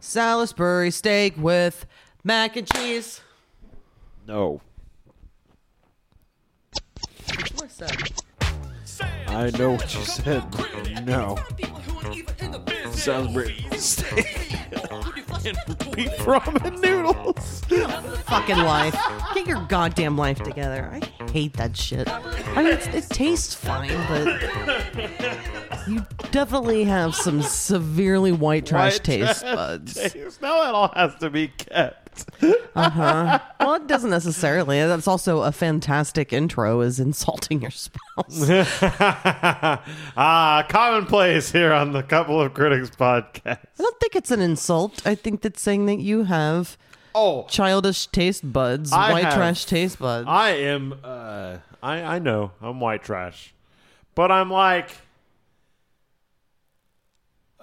Salisbury steak with mac and cheese. No. What's that? I know what you said. but No. Salisbury steak and beef ramen noodles. Fucking life. Get your goddamn life together. I hate that shit. I mean, it's, it tastes fine, but you definitely have some severely white trash White taste trash buds. taste. Now it all has to be kept. Uh huh. Well, it doesn't necessarily. That's also a fantastic intro is insulting your spouse. ah, commonplace here on the Couple of Critics podcast. I don't think it's an insult. I think that's saying that you have Oh, childish taste buds, I white have- trash taste buds. I am. Uh, I I know I'm white trash, but I'm like,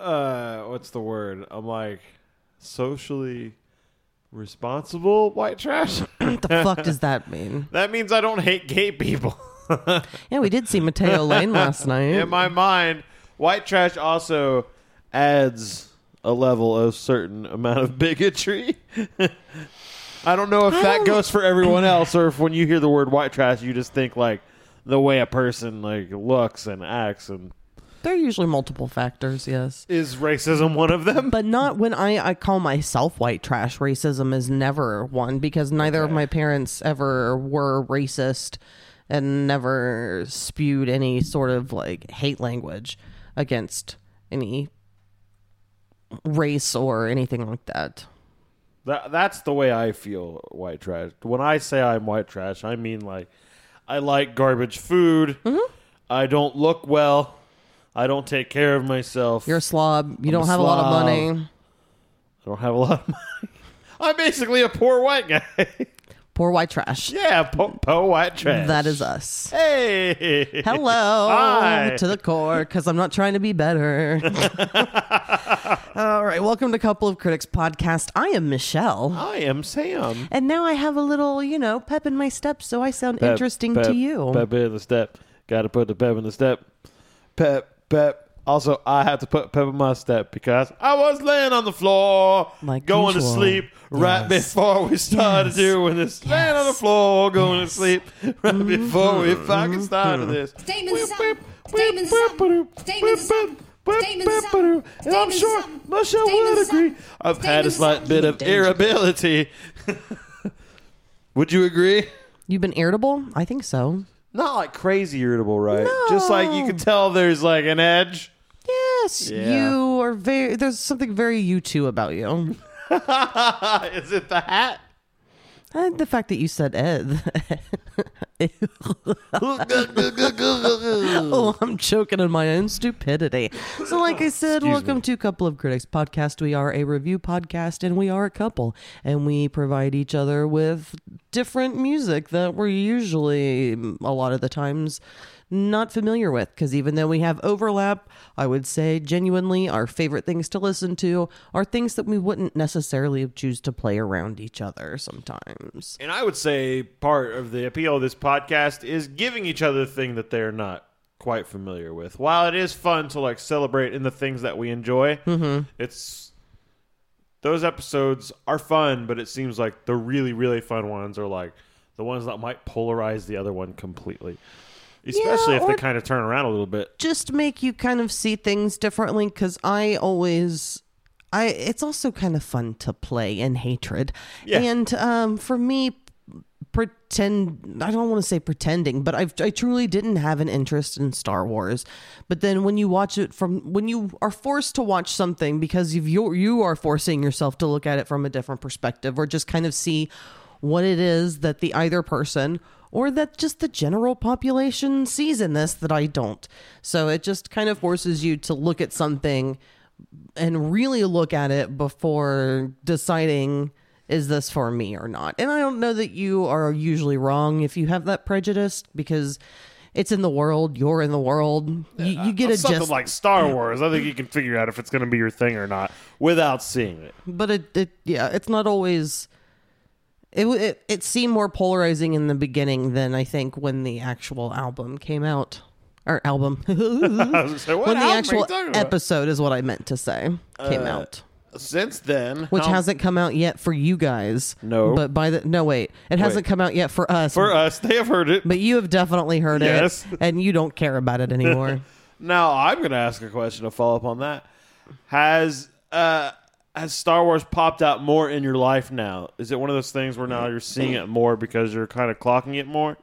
uh, what's the word? I'm like socially responsible white trash. what the fuck does that mean? that means I don't hate gay people. Yeah, we did see Mateo Lane last night. In my mind, white trash also adds a level of certain amount of bigotry. I don't know if that goes for everyone else or if when you hear the word white trash you just think like the way a person like looks and acts and There are usually multiple factors, yes. is racism one of them? But not when I, I call myself white trash. Racism is never one because neither of my parents ever were racist and never spewed any sort of like hate language against any race or anything like that. That that's the way I feel white trash. When I say I'm white trash, I mean like I like garbage food. Mm-hmm. I don't look well. I don't take care of myself. You're a slob. You I'm don't a have a lot of slob. money. I don't have a lot of money. I'm basically a poor white guy. Poor white trash. yeah, po, po white trash. That is us. Hey. Hello Hi. to the core because I'm not trying to be better. All right, welcome to Couple of Critics podcast. I am Michelle, I am Sam. and now I have a little, you know, pep in my step, so I sound interesting pep, to you. Pep in the step. Got to put the pep in the step. Pep, pep. Also, I had to put pep in my step because I was laying on the floor, Like going to sleep right Yes. before we started Yes. doing this. Laying on the floor, going to sleep right Mm-hmm. before we fucking started this. Statements of some. Statements of. Statements of some. Statements of some. And I'm sure some. Michelle would agree. I've had a slight bit of irritability. would you agree? You've been irritable? I think so. Not like crazy irritable, right? No. Just like you can tell there's like an edge. Yes, Yeah. you are very. There's something very you two about you. Is it the hat? And the fact that you said Ed. oh, I'm choking on my own stupidity. So, like I said, Excuse welcome me. to Couple of Critics podcast. We are a review podcast, and we are a couple, and we provide each other with different music that we're usually a lot of the times not familiar with because even though we have overlap i would say genuinely our favorite things to listen to are things that we wouldn't necessarily choose to play around each other sometimes And I would say part of the appeal of this podcast is giving each other the thing that they're not quite familiar with. While it is fun to like celebrate in the things that we enjoy, Mm-hmm. it's those episodes are fun, but it seems like the really really fun ones are like the ones that might polarize the other one completely. Especially Yeah, if they kind of turn around a little bit. just make you kind of see things differently because I always I it's also kind of fun to play in hatred. Yeah. And um for me pretend I don't want to say pretending, but I've I truly didn't have an interest in Star Wars. But then when you watch it from when you are forced to watch something because you've you you are forcing yourself to look at it from a different perspective or just kind of see what it is that the either person or that just the general population sees in this that I don't. So it just kind of forces you to look at something and really look at it before deciding is this for me or not. And I don't know that you are usually wrong if you have that prejudice because it's in the world, you're in the world. You, you get a Something gist, like Star Wars. I think you can figure out if it's going to be your thing or not without seeing it. but it, it yeah, it's not always it, it it seemed more polarizing in the beginning than I think when the actual album came out. Or album. I was gonna say, what when the album are actual episode is what I meant to say came Uh, out. since then, which how- hasn't come out yet for you guys. No. but by the no wait, it hasn't Wait. come out yet for us. for us, they have heard it. but you have definitely heard Yes. it, and you don't care about it anymore. Now I'm going to ask a question to follow up on that. Has uh, has Star Wars popped out more in your life now? Is it one of those things where now you're seeing it more because you're kind of clocking it more,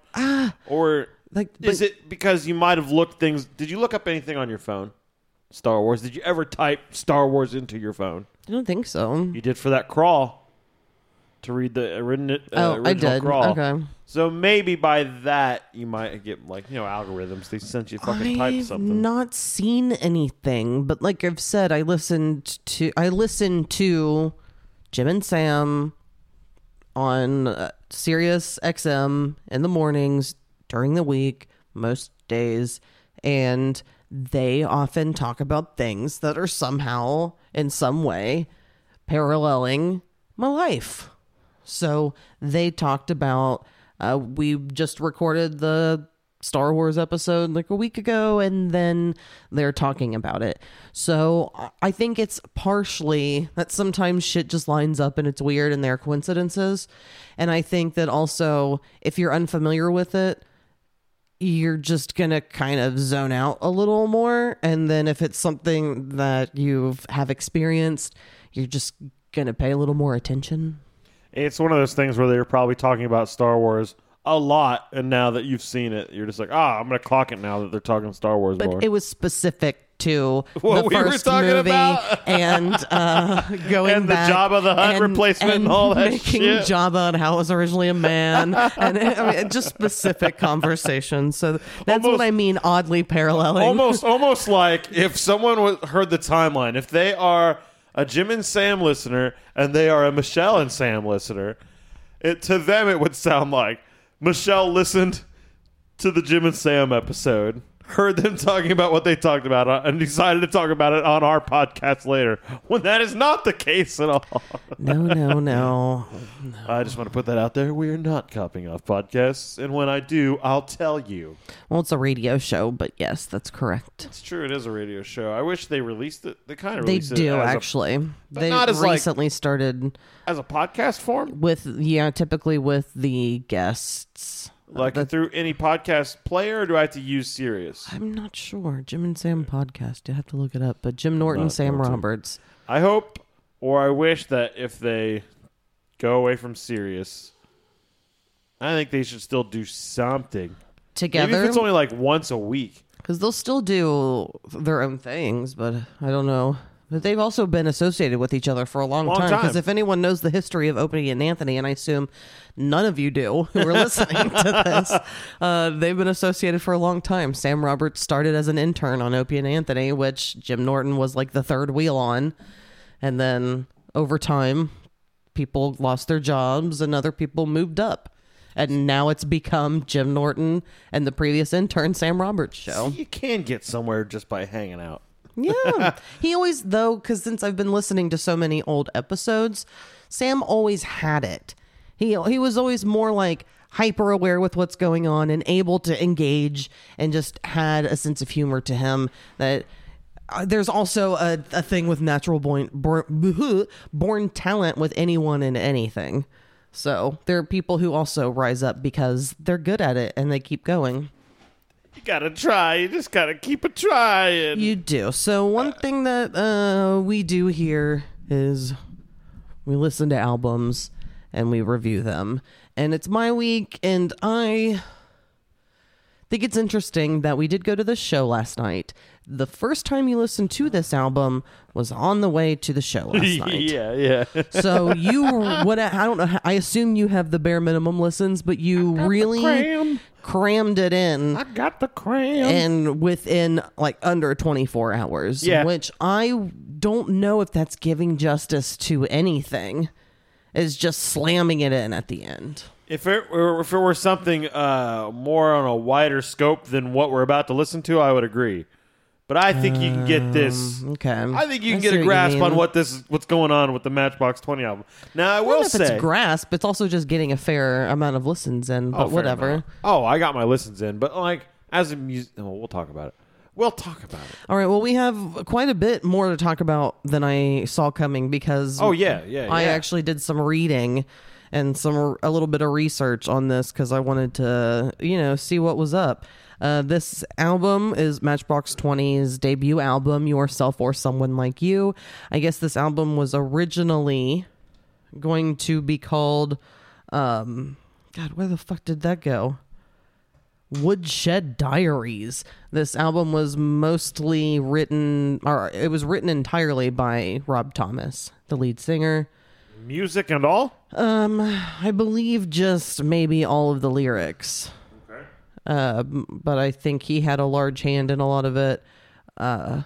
or like, is it because you might have looked things? Did you look up anything on your phone? Star Wars. Did you ever type Star Wars into your phone? I don't think so. You did for that crawl to read the original. Uh, oh, I did. Crawl. Okay. So maybe by that you might get like you know algorithms. They sent you fucking type something. I've something. not seen anything, but like I've said, I listened to I listened to Jim and Sam on uh, Sirius XM in the mornings during the week, most days, and they often talk about things that are somehow in some way paralleling my life. So they talked about uh, we just recorded the Star Wars episode like a week ago, and then they're talking about it. So I- think it's partially that sometimes shit just lines up and it's weird and there are coincidences. And I think that also if you're unfamiliar with it, you're just gonna kind of zone out a little more and then if it's something that you have experienced you're just gonna pay a little more attention It's one of those things where they're probably talking about Star Wars a lot, and now that you've seen it, you're just like, ah, I'm gonna clock it now that they're talking Star Wars but more. it was specific to What the we were first talking movie about. and uh, going And the back Jabba the Hutt replacement and all that making shit. Jabba and how it was originally a man and I mean, just specific conversations. So that's Almost- what I mean. Oddly paralleling. almost, almost like if someone heard the timeline, if they are a Jim and Sam listener and they are a Michelle and Sam listener, it to them it would sound like Michelle listened to the Jim and Sam episode, heard them talking about what they talked about, and decided to talk about it on our podcast later. When that is not the case at all. No, no, no. I just want to put that out there. We are not copying off podcasts, and when I do, I'll tell you. Well, it's a radio show, but yes, that's correct. It's true. It is a radio show. I wish they released it. They kind of They released do it as a- actually. they not as, like- recently started as a podcast form, with yeah, typically with the guests. Like through any podcast player. Or do I have to use Sirius? I'm not sure. Jim and Sam podcast. You have to look it up. But Jim Norton, Not Sam. Roberts. I hope, or I wish that if they go away from Sirius, I think they should still do something. Maybe Together, if it's only like once a week. because they'll still do their own things, but I don't know. But they've also been associated with each other for a long, Long time. Because if anyone knows the history of Opie and Anthony, and I assume none of you do who are listening to this, uh, they've been associated for a long time. Sam Roberts started as an intern on Opie and Anthony, which Jim Norton was like the third wheel on, and then over time, people lost their jobs and other people moved up. And now it's become Jim Norton and the previous intern Sam Roberts show. You can get somewhere just by hanging out. Yeah. he always, though, because since I've been listening to so many old episodes, Sam always had it. He, he was always more like hyper aware with what's going on and able to engage and just had a sense of humor to him that. Uh, there's also a, a thing with natural born, born born talent with anyone and anything. So there are people who also rise up because they're good at it and they keep going. You gotta try. You just gotta keep a trying. You do. So one thing that uh, we do here is we listen to albums and we review them. And it's my week, and I think it's interesting that we did go to the show last night. The first time you listened to this album was on the way to the show last night. yeah, yeah. So you what I don't know I assume you have the bare minimum listens, but you really cram. crammed it in I got the cram. and within like under 24 hours Yeah. which i don't know if that's giving justice to anything is just slamming it in at the end If it were, if it were something uh, more on a wider scope than what we're about to listen to, I would agree. But I think you can get this. okay I think you can I get a what grasp on what this what's going on with the Matchbox Twenty album. Now I I will say, it's grasp it's also just getting a fair amount of listens in Oh, but fair whatever. Oh, I got my listens in, but like as a music, oh, we'll talk about it. We'll talk about it. All right. Well, we have quite a bit more to talk about than I saw coming because Oh yeah, yeah. I yeah. actually did some reading and some a little bit of research on this because I wanted to, you know, see what was up. Uh, this album is Matchbox 20's debut album, Yourself or Someone Like You. I guess this album was originally going to be called, um, God, where the fuck did that go? Woodshed Diaries. This album was mostly written, or it was written entirely by Rob Thomas, the lead singer. music and all. Um, I believe just maybe all of the lyrics. Okay. Uh, but I think he had a large hand in a lot of it. Uh,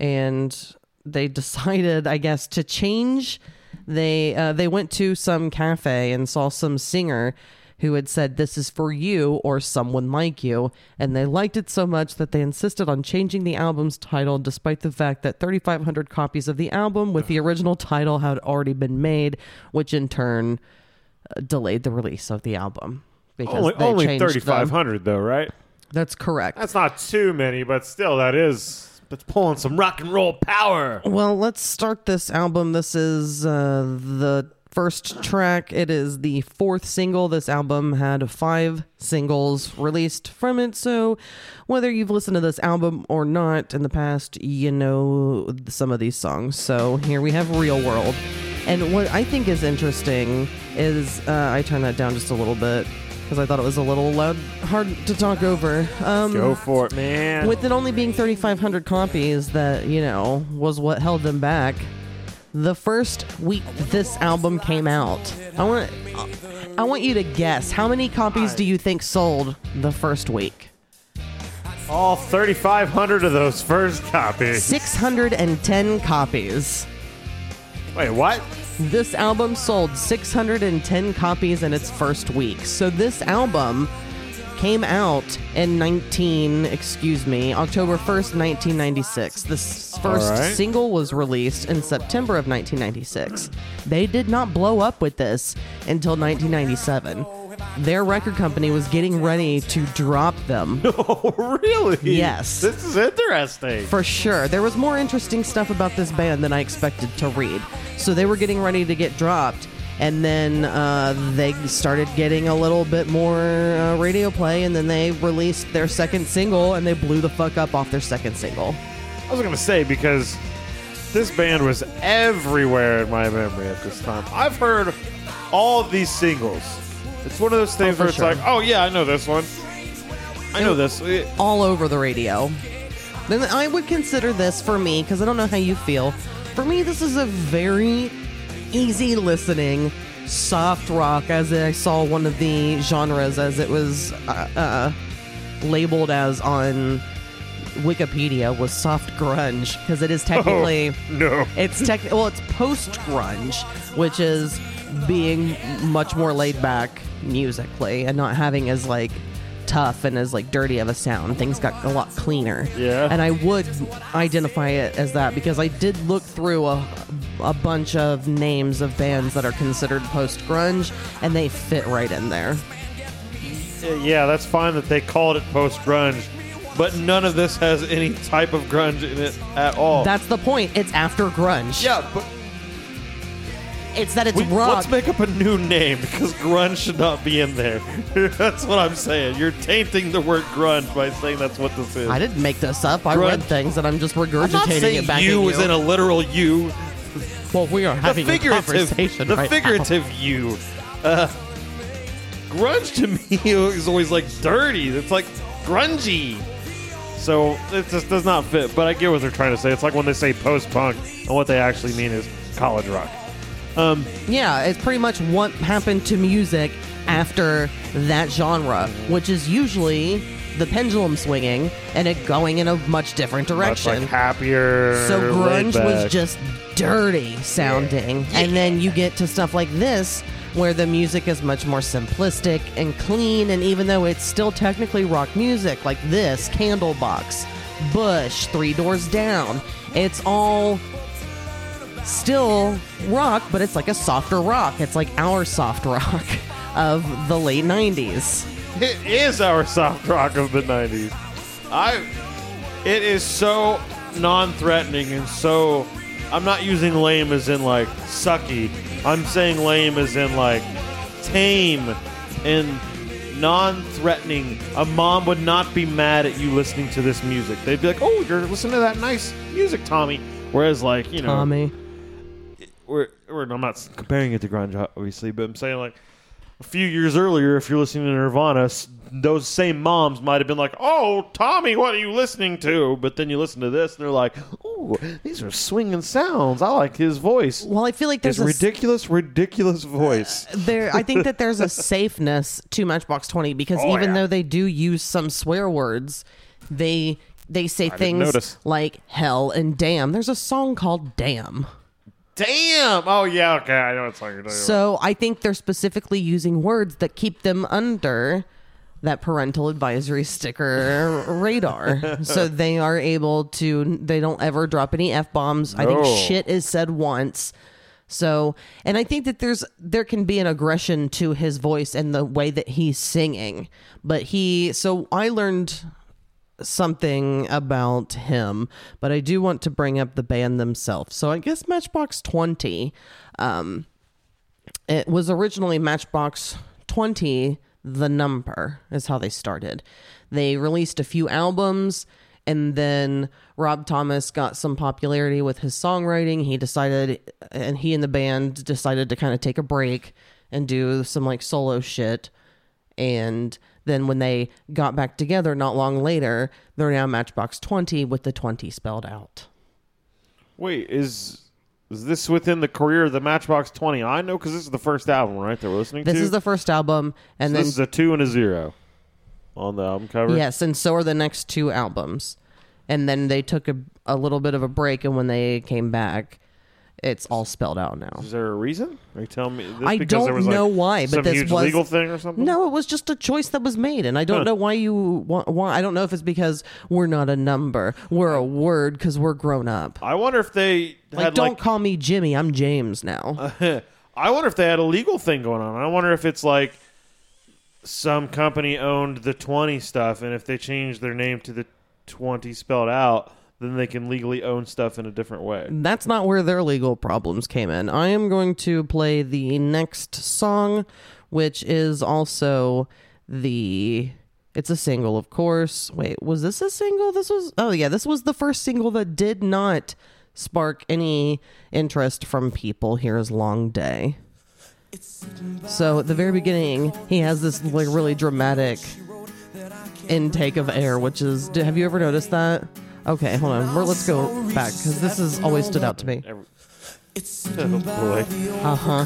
and they decided, I guess, to change. They uh, they went to some cafe and saw some singer who had said, "This is for you or someone like you," and they liked it so much that they insisted on changing the album's title, despite the fact that 3,500 copies of the album with the original title had already been made, which in turn uh, delayed the release of the album. Because Only, only changed thirty the- five hundred though, right? That's correct. That's not too many, but still, that is that's pulling some rock and roll power. Well, let's start this album. This is uh, the first track. It is the fourth single. This album had five singles released from it. So, whether you've listened to this album or not in the past, you know some of these songs. So, here we have Real World. And what I think is interesting is uh, I turned that down just a little bit because I thought it was a little loud, hard to talk over. Um, Go for it, man. with it only being 3,500 copies, that, you know, was what held them back. The first week this album came out, I want I want you to guess how many copies do you think sold the first week? all thirty five hundred of those first copies. 610 copies. Wait, what? This album sold 610 copies in its first week. So this album came out in 19, excuse me, October 1st, 1996. The first right. single was released in September of 1996. They did not blow up with this until 1997. Their record company was getting ready to drop them. Oh, really? Yes. This is interesting. For sure. There was more interesting stuff about this band than I expected to read. So they were getting ready to get dropped, and then uh, they started getting a little bit more uh, radio play, and then they released their second single, and they blew the fuck up off their second single. I was gonna say because this band was everywhere in my memory at this time. I've heard all these singles. It's one of those things for where it's sure. like, oh yeah, I know this one. I know this. All over the radio. Then I would consider this for me, because I don't know how you feel. For me, this is a very easy listening soft rock, as I saw one of the genres as it was uh, uh, labeled as on Wikipedia was soft grunge because it is technically No. it's tech well it's post grunge, which is being much more laid back musically and not having as like tough and as like dirty of a sound. Things got a lot cleaner. Yeah. And I would identify it as that because I did look through a a bunch of names of bands that are considered post grunge and they fit right in there. Yeah, that's fine that they called it post grunge, but none of this has any type of grunge in it at all. That's the point. It's after grunge. yeah, but It's that it's we, rock. let's make up a new name because grunge should not be in there. that's what I'm saying. You're tainting the word grunge by saying that's what this is. I didn't make this up. I Grunge. read things and I'm just regurgitating I'm it back you was in a literal you. Well, we are The having a figurative, conversation the right now. figurative you. Uh, grunge to me is always like dirty. It's like grungy. So it just does not fit. But I get what they're trying to say. It's like when they say post punk, and what they actually mean is college rock. Um, Yeah, it's pretty much what happened to music after that genre, which is usually the pendulum swinging and it going in a much different direction. much direction. like happier. so laid grunge was just dirty sounding, and then you get to stuff like this where the music is much more simplistic and clean and even though it's still technically rock music like this candlebox bush three doors down it's all still rock but it's like a softer rock it's like our soft rock of the late 90s It is our soft rock of the '90s. I it is so non-threatening and so. I'm not using lame as in like sucky. I'm saying lame as in like tame and non-threatening. A mom would not be mad at you listening to this music. They'd be like, "Oh, you're listening to that nice music, Tommy." Whereas, like you know, Tommy. We're, we're, I'm not comparing it to grunge, obviously, but I'm saying like a few years earlier, if you're listening to Nirvana, those same moms might have been like, "Oh, Tommy, what are you listening to?" But then you listen to this, and they're like, "Ooh, these are swinging sounds. I like his voice. Well, I feel like His there's a s- ridiculous, ridiculous uh, voice." there I think that there's a safeness to Matchbox 20 because Oh, even yeah. though they do use some swear words, they they say didn't things like hell and damn. There's a song called Damn. Damn. Oh yeah. Okay, I know what song you're talking So I think they're specifically using words that keep them under that parental advisory sticker radar. so they are able to they don't ever drop any F bombs. I think No. shit is said once. So and I think that there's there can be an aggression to his voice and the way that he's singing. But he so I learned something about him, but I do want to bring up the band themselves. So I guess Matchbox 20 um it was originally Matchbox 20, the number is how they started. They released a few albums and then Rob Thomas got some popularity with his songwriting. He decided, and he and the band decided to kind of take a break and do some like solo shit. And then when they got back together not long later, they're now Matchbox 20 with the 20 spelled out. Wait, is is this within the career of the Matchbox Twenty? I know because this is the first album, right? That we're listening This to. This is the first album. And So then this is a two and a zero on the album cover. Yes, and so are the next two albums. And then they took a, a little bit of a break, and when they came back, it's all spelled out now. Is there a reason? Are you telling me? This I because don't was, like, know why, but some this huge was legal thing or something. No, it was just a choice that was made, and I don't Huh. know why you why, why. I don't know if it's because we're not a number, we're a word because we're grown up. I wonder if they Like, had don't like. call me Jimmy. I'm James now. I wonder if they had a legal thing going on. I wonder if it's like some company owned the twenty stuff, and if they changed their name to the twenty spelled out, then they can legally own stuff in a different way. That's not where their legal problems came in. I am going to play the next song, which is also the. It's a single, of course. Wait, was this a single? This was. Oh, yeah, this was the first single that did not spark any interest from people. Here's Long Day. So at the very beginning, he has this like really dramatic intake of air, which is. Have you ever noticed that? Okay, hold on. We're, let's go back because this has always stood out to me. Every- oh boy, Uh huh.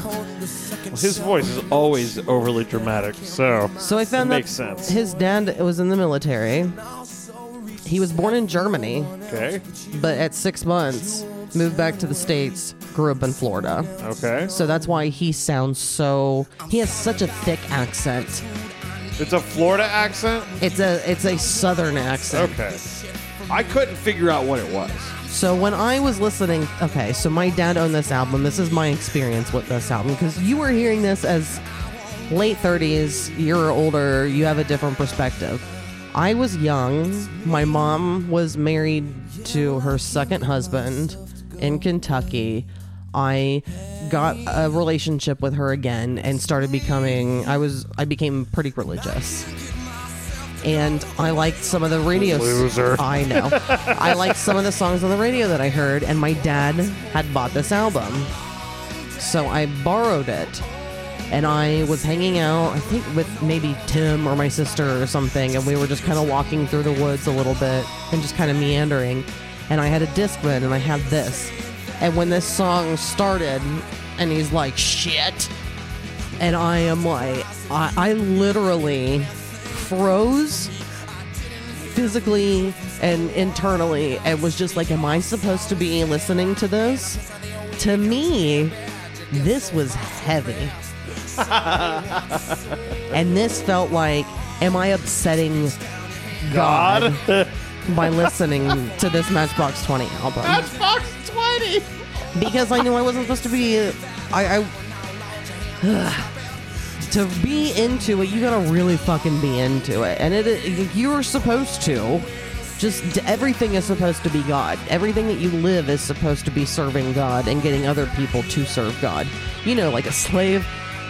his voice is always overly dramatic. So So I found That that makes sense. his dad was in the military. He was born in Germany, okay, but at six months moved back to the states. Grew up in Florida, okay, so that's why he sounds so. He has such a thick accent. it's a Florida accent. It's a it's a southern accent. Okay, I couldn't figure out what it was. So when I was listening, okay, so my dad owned this album. This is my experience with this album because you were hearing this as late 30s, you're older, you have a different perspective. I was young. My mom was married to her second husband in Kentucky. I got a relationship with her again and started becoming I was I became pretty religious. And I liked some of the radio Loser. I know. I liked some of the songs on the radio that I heard and my dad had bought this album. So I borrowed it and I was hanging out, I think with maybe Tim or my sister or something, and we were just kind of walking through the woods a little bit and just kind of meandering. And I had a Discman and I had this. And when this song started, and he's like, shit. And I am like, I, I literally froze physically and internally and was just like, am I supposed to be listening to this? To me, this was heavy. and this felt like, am I upsetting God, by listening to this Matchbox 20 album? Matchbox Twenty. because I knew I wasn't supposed to be. I, I to be into it, you gotta really fucking be into it, and it you're supposed to just everything is supposed to be God. Everything that you live is supposed to be serving God and getting other people to serve God. You know, like a slave.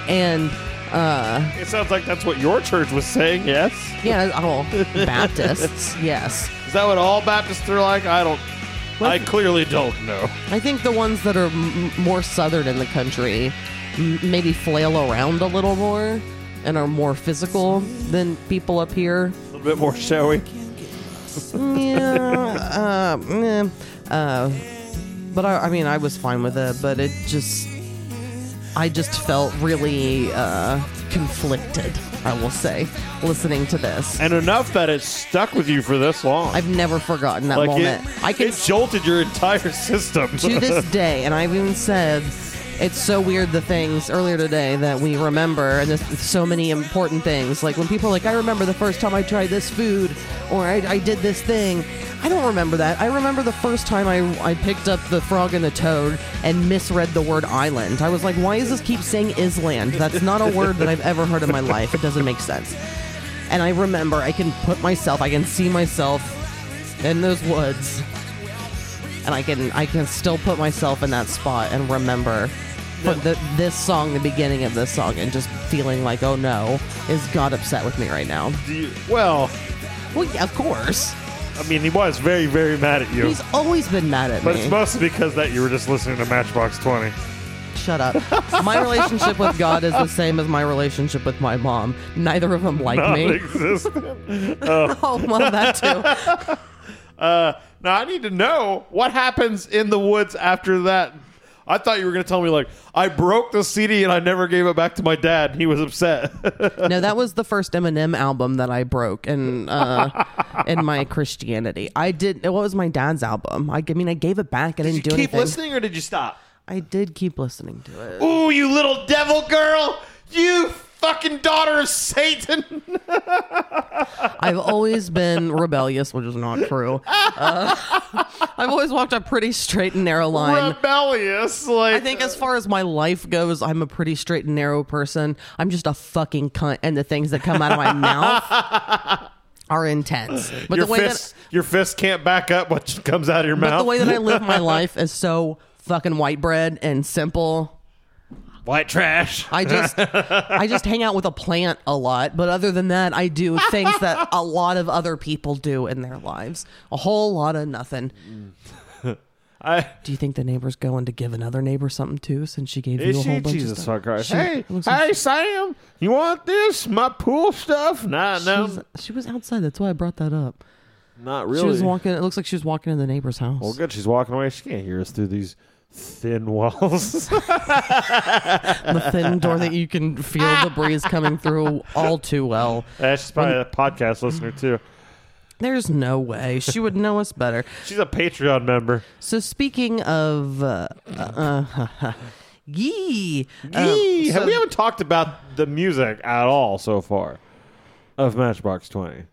And uh It sounds like that's what your church was saying. Yes. yeah, all Baptists, yes. Is that what all Baptists are like? I don't. I clearly don't know. I think the ones that are m- more southern in the country maybe flail around a little more and are more physical than people up here. A little bit more showy. yeah, uh, eh, uh, but I, I mean, I was fine with it, but it just, I just felt really uh, conflicted. I will say, listening to this, And enough that it stuck with you for this long. I've never forgotten that like moment. it, I can it jolted your entire system. to this day, and I've even said it's so weird the things earlier today that we remember, and there's so many important things. Like when people are like, I remember the first time I tried this food, or I, I did this thing. I don't remember that. I remember the first time I, I picked up the frog and the toad and misread the word island. I was like, why does this keep saying island? That's not a word that I've ever heard in my life. It doesn't make sense. And I remember I can put myself, I can see myself in those woods and I can I can still put myself in that spot and remember the, this song, the beginning of this song, and just feeling like, oh no, is God upset with me right now? Do you- well, Well, yeah, of course. I mean, he was very, very mad at you. He's always been mad at but me. But it's mostly because that you were just listening to Matchbox 20. Shut up. My relationship with God is the same as my relationship with my mom. Neither of them like me. Non-existent. Oh well, that too. Uh, now I need to know what happens in the woods after that. I thought you were going to tell me like I broke the CD and I never gave it back to my dad. and He was upset. No, that was the first Eminem album that I broke in uh, in my Christianity. I did. What was my dad's album? I, I mean, I gave it back. I didn't do keep anything. Keep listening, or did you stop? I did keep listening to it. Ooh, you little devil girl! You fucking daughter of Satan! I've always been rebellious, which is not true. Uh, I've always walked a pretty straight and narrow line. Rebellious, like I think as far as my life goes, I'm a pretty straight and narrow person. I'm just a fucking cunt, and the things that come out of my mouth are intense. But your the way fist, your fist can't back up what comes out of your but mouth. the way that I live my life is so fucking white bread and simple. White trash. I just I just hang out with a plant a lot, but other than that, I do things that a lot of other people do in their lives. A whole lot of nothing. I, Do you think the neighbor's going to give another neighbor something too, since she gave you a whole bunch Jesus of stuff? Christ? She- Hey, looks like hey, Sam, you want this? My pool stuff? Nah, she, no, was, she was outside. That's why I brought that up. not really. She was walking. It looks like she was walking in the neighbor's house. well, good. She's walking away. She can't hear us through these thin walls. the thin door that you can feel the breeze coming through all too well. Uh, she's probably a podcast listener too. There's no way she would know us better. She's a Patreon member. So speaking of, uh, uh, yee, um, Yee! so- we haven't talked about the music at all so far of Matchbox Twenty.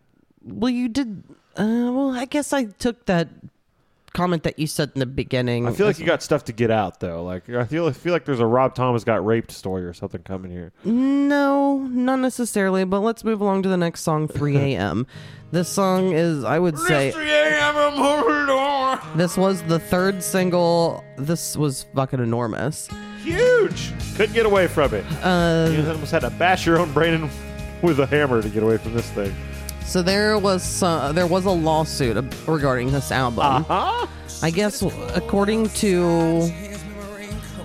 well, you did. Uh, well, I guess I took that comment that you said in the beginning. I feel like you got stuff to get out though. Like I feel I feel like there's a Rob Thomas got raped story or something coming here. No, not necessarily, but let's move along to the next song, 3 a.m. this song is, I would say, 3am this was the third single. This was fucking enormous. Huge. Couldn't get away from it. Uh, You almost had to bash your own brain in with a hammer to get away from this thing. So there was uh, there was a lawsuit regarding this album. Huh? I guess according to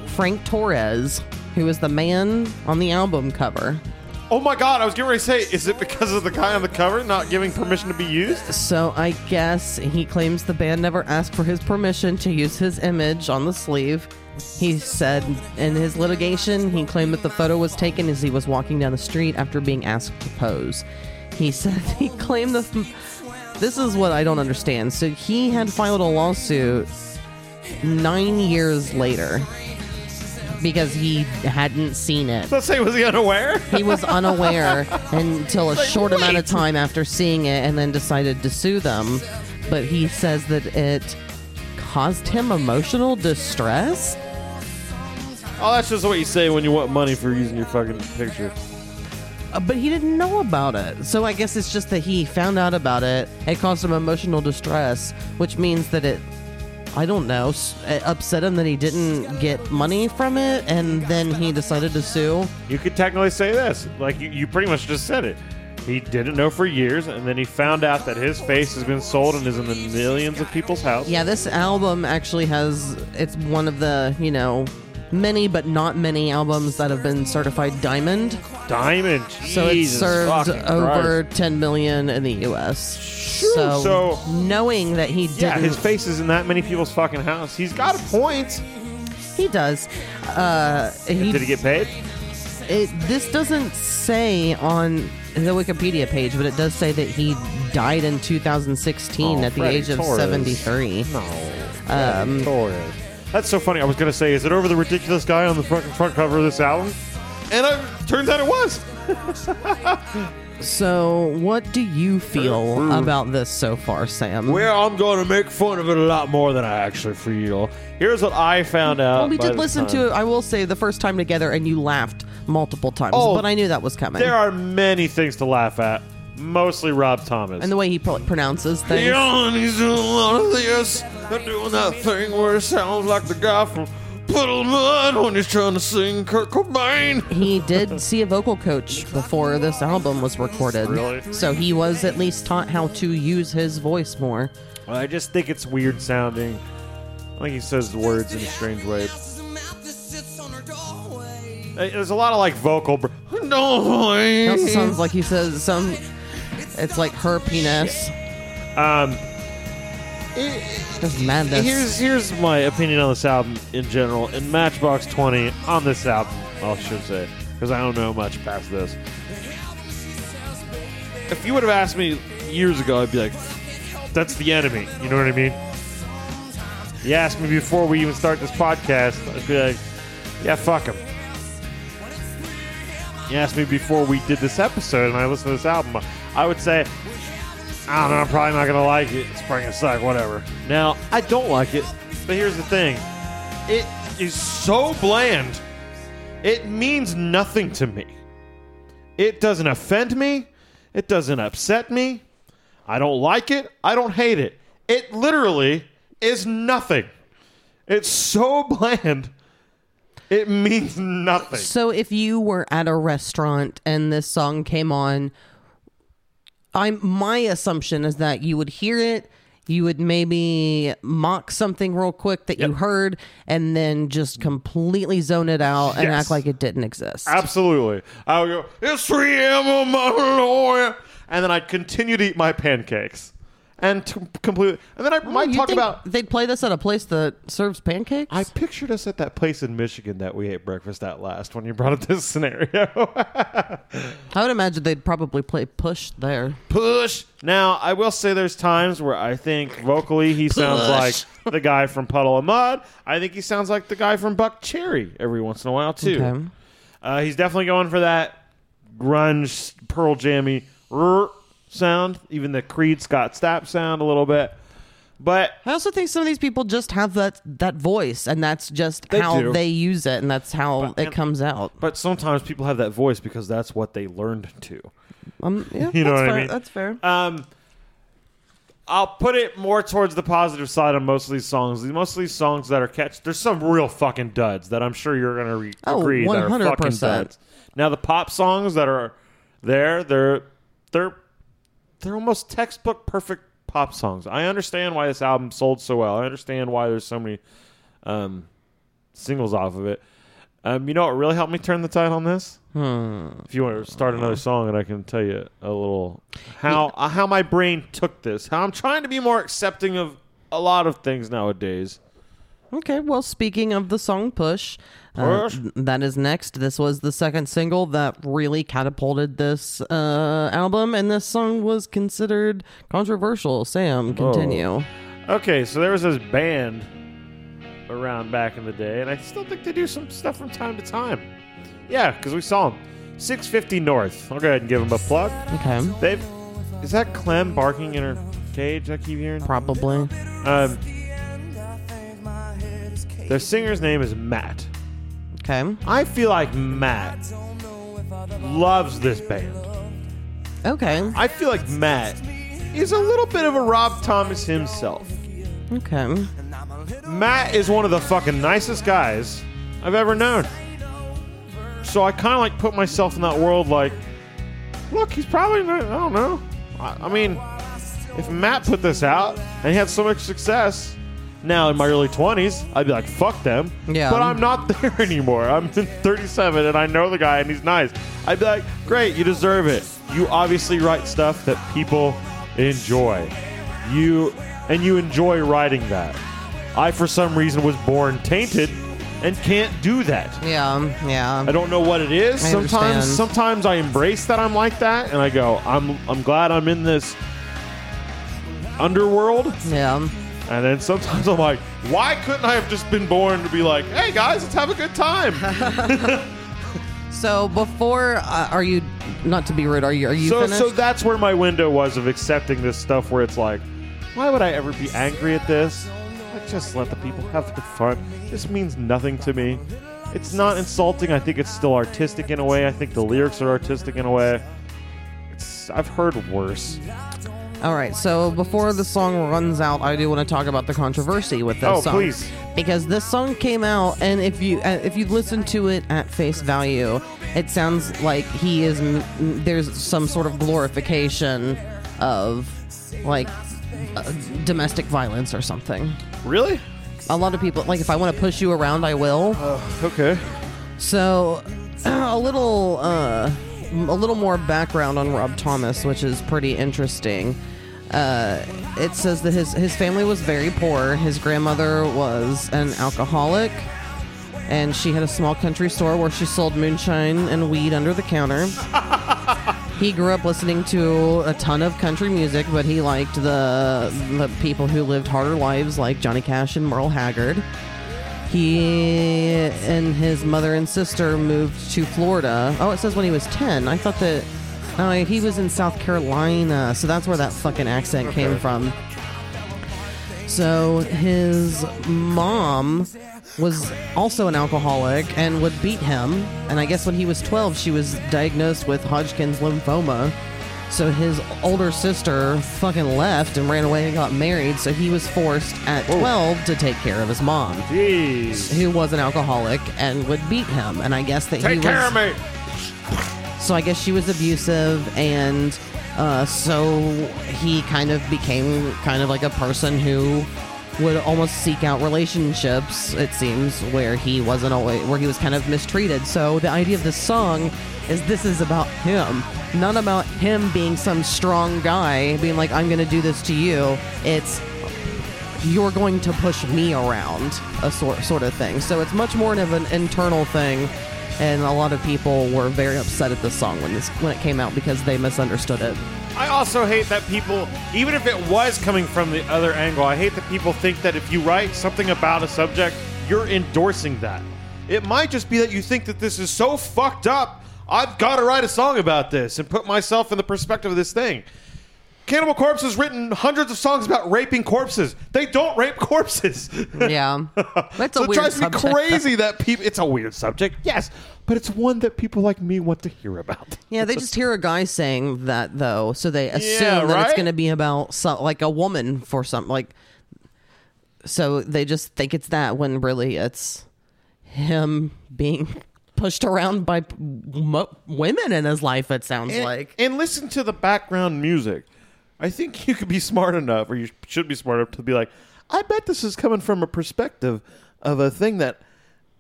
Frank Torres, who is the man on the album cover. Oh my god, I was getting ready to say, is it because of the guy on the cover not giving permission to be used? So I guess he claims the band never asked for his permission to use his image on the sleeve. He said in his litigation, he claimed that the photo was taken as he was walking down the street after being asked to pose. He said he claimed the. This is what I don't understand. So he had filed a lawsuit nine years later because he hadn't seen it. Let's say, was he unaware? He was unaware until a Like, short amount of time after seeing it and then decided to sue them. But he says that it caused him emotional distress. oh, that's just what you say when you want money for using your fucking picture. Uh, But he didn't know about it. So I guess it's just that he found out about it. It caused him emotional distress, which means that it, I don't know, it upset him that he didn't get money from it. And then he decided to sue. You could technically say this. Like, you, you pretty much just said it. He didn't know for years, and then he found out that his face has been sold and is in the millions of people's houses. Yeah, this album actually has, it's one of the, you know, many but not many albums that have been certified diamond. Diamond. So it Jesus served fucking over Christ. 10 million in the US. So, so- knowing that he didn't, Yeah, his face is in that many people's fucking house. He's got a point. he does. Uh, he, Did he get paid? it, this doesn't say on the Wikipedia page, but it does say that he died in 2016 Oh, at the Freddie age of Torres. 73. No. Um, Torres. That's so funny. I was gonna say, is it over the ridiculous guy on the front front cover of this album? And it turns out it was. So, what do you feel about this so far, Sam? Well, I'm going to make fun of it a lot more than I actually feel. Here's what I found out. Well, we by did the listen time. to it. I will say the first time together, and you laughed multiple times, Oh, but I knew that was coming. There are many things to laugh at. Mostly Rob Thomas. and the way he pro- pronounces things. Yeah, and he's doing a lot of this. They're doing that thing where it sounds like the guy from Puddle of Mudd when he's trying to sing Kurt Cobain. He did see a vocal coach before this album was recorded. Really? So he was at least taught how to use his voice more. Well, I just think it's weird sounding. I think he says the words in a strange way. There's a lot of like vocal. Br- no It also way. sounds like he says some. It's like her penis. Um, Just madness. here's here's my opinion on this album in general. In Matchbox 20 on this album, I should say, because I don't know much past this. If you would have asked me years ago, I'd be like, "That's the enemy." You know what I mean? You asked me before we even start this podcast, I'd be like, "Yeah, fuck him." You asked me before we did this episode, and I listened to this album, I would say, I don't know, I'm probably not gonna like it. It's probably gonna suck, whatever. Now, I don't like it, but here's the thing. It is so bland. It means nothing to me. It doesn't offend me. It doesn't upset me. I don't like it. I don't hate it. It literally is nothing. It's so bland. It means nothing. So if you were at a restaurant and this song came on, I'm my assumption is that you would hear it, you would maybe mock something real quick that you heard, and then just completely zone it out and act like it didn't exist. Absolutely. I would go, it's 3 a.m. on my lawyer. And then I'd continue to eat my pancakes. And to completely. And then I might Oh, You talk about. they'd play this at a place that serves pancakes. I pictured us at that place in Michigan that we ate breakfast at last when you brought up this scenario. I would imagine they'd probably play Push there. Push. Now, I will say there's times where I think vocally he sounds like the guy from Puddle of Mudd. I think he sounds like the guy from Buckcherry every once in a while, too. Okay. Uh, he's definitely going for that grunge, Pearl Jammy "rrr" sound, even the Creed Scott Stapp sound a little bit. But I also think some of these people just have that that voice, and that's just They how do. they use it, and that's how But- it comes out. but sometimes people have that voice because that's what they learned to. Um, yeah, You know that's what I fair. mean? That's fair. Um, I'll put it more towards the positive side on most of these songs. Most of these songs that are catch, there's some real fucking duds that I'm sure you're gonna re- Oh, agree that are fucking 100%. duds. Now the pop songs that are there, they're they're they're almost textbook perfect pop songs. I understand why this album sold so well. I understand why there's so many um, singles off of it. Um, you know what really helped me turn the tide on this? Hmm. If you want to start another song, and I can tell you a little how uh, how my brain took this. How I'm trying to be more accepting of a lot of things nowadays. Okay, well, speaking of the song Push, uh, that is next. This was the second single that really catapulted this uh, album, and this song was considered controversial. Sam, continue. Okay, so there was this band around back in the day, and I still think they do some stuff from time to time. Yeah, because we saw them. 650 North. I'll go ahead and give them a plug. Okay, They've is that Clem barking in her cage? I keep hearing. probably. Um, their singer's name is Matt. Okay, I feel like Matt loves this band. Okay. I feel like Matt is a little bit of a Rob Thomas himself. Okay. Matt is one of the fucking nicest guys I've ever known. So I kind of like put myself in that world like, look, he's probably not, I don't know. I, I mean, if Matt put this out and he had so much success, now in my early 20s, I'd be like, fuck them. Yeah. But I'm not there anymore. I'm 37 and I know the guy and he's nice. I'd be like, great, you deserve it. You obviously write stuff that people enjoy. You and you enjoy writing that. I, for some reason, was born tainted and can't do that. Yeah. Yeah. I don't know what it is. I sometimes, understand. sometimes I embrace that I'm like that, and I go, I'm, I'm glad I'm in this underworld. Yeah. And then sometimes I'm like, why couldn't I have just been born to be like, hey guys, let's have a good time? So before, uh, are you not to be rude? Are you? Are you so, finished? so that's where my window was of accepting this stuff, where it's like, why would I ever be angry at this? Like, just let the people have their fun. This means nothing to me. It's not insulting. I think it's still artistic in a way. I think the lyrics are artistic in a way. It's, I've heard worse. All right. So before the song runs out, I do want to talk about the controversy with this Oh, song. please. Because this song came out, and if you uh, if you listen to it at face value, it sounds like he is m- m- there's some sort of glorification of like uh, domestic violence or something. Really? A lot of people like if I want to push you around, I will. Okay. So, a little, uh, a little more background on Rob Thomas, which is pretty interesting. Uh, it says that his his family was very poor. His grandmother was an alcoholic, and she had a small country store where she sold moonshine and weed under the counter. he grew up listening to a ton of country music, but he liked the the people who lived harder lives, like Johnny Cash and Merle Haggard. He and his mother and sister moved to Florida. Oh, it says when he was 10. I thought that oh, he was in South Carolina, so that's where that fucking accent came from. So his mom was also an alcoholic and would beat him. And I guess when he was 12, she was diagnosed with Hodgkin's lymphoma. So his older sister fucking left and ran away and got married. So he was forced at 12 to take care of his mom Jeez. who was an alcoholic and would beat him. And I guess that he Take was. care of me. So I guess she was abusive, and uh, so he kind of became kind of like a person who would almost seek out relationships. It seems where he wasn't always where he was kind of mistreated. So the idea of this song is this is about him, not about him being some strong guy being like I'm going to do this to you. It's you're going to push me around, a sort sort of thing. So it's much more of an internal thing, and a lot of people were very upset at this song when this when it came out because they misunderstood it. I also hate that people, even if it was coming from the other angle, I hate that people think that if you write something about a subject, you're endorsing that. It might just be that you think that this is so fucked up, I've got to write a song about this and put myself in the perspective of this thing. Cannibal Corpse has written hundreds of songs about raping corpses. They don't rape corpses. Yeah, that's a so it weird drives me crazy that people. It's a weird subject, yes, but it's one that people like me want to hear about. Yeah, they just hear a guy saying that though, so they assume Yeah, that it's going to be about some, like a woman for something like. So they just think it's that when really it's him being pushed around by mo- women in his life. It sounds and, like. and listen to the background music. I think you could be smart enough, or you should be smart enough to be like, I bet this is coming from a perspective of a thing that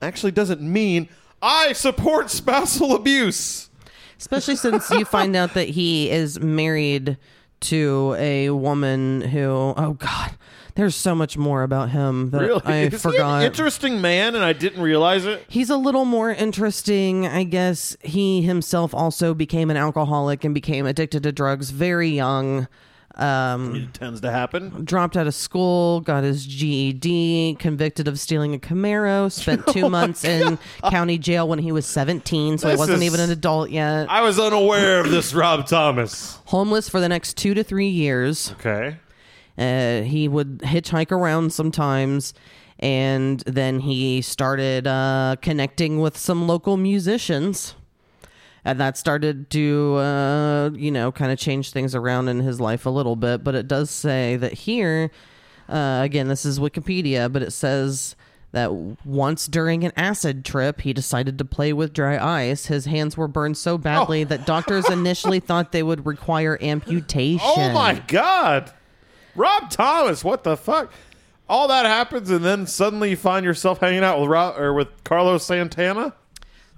actually doesn't mean I support spousal abuse. Especially since you find out that he is married to a woman who, oh God, there's so much more about him that Really, I is he forgot. an interesting man, and I didn't realize it. He's a little more interesting. I guess he himself also became an alcoholic and became addicted to drugs very young. Um, It tends to happen. dropped out of school, got his GED, convicted of stealing a Camaro, spent two months in county jail when he was 17, so he wasn't is- even an adult yet. I was unaware of this, Rob Thomas. Homeless for the next two to three years. Okay. Uh, he would hitchhike around sometimes, and then he started uh, connecting with some local musicians. and that started to uh, you know kind of change things around in his life a little bit. But it does say that here, uh, again, this is Wikipedia, but it says that once during an acid trip, he decided to play with dry ice. His hands were burned so badly that doctors initially thought they would require amputation. Oh my god. Rob Thomas, what the fuck? All that happens and then suddenly you find yourself hanging out with Rob or with Carlos Santana?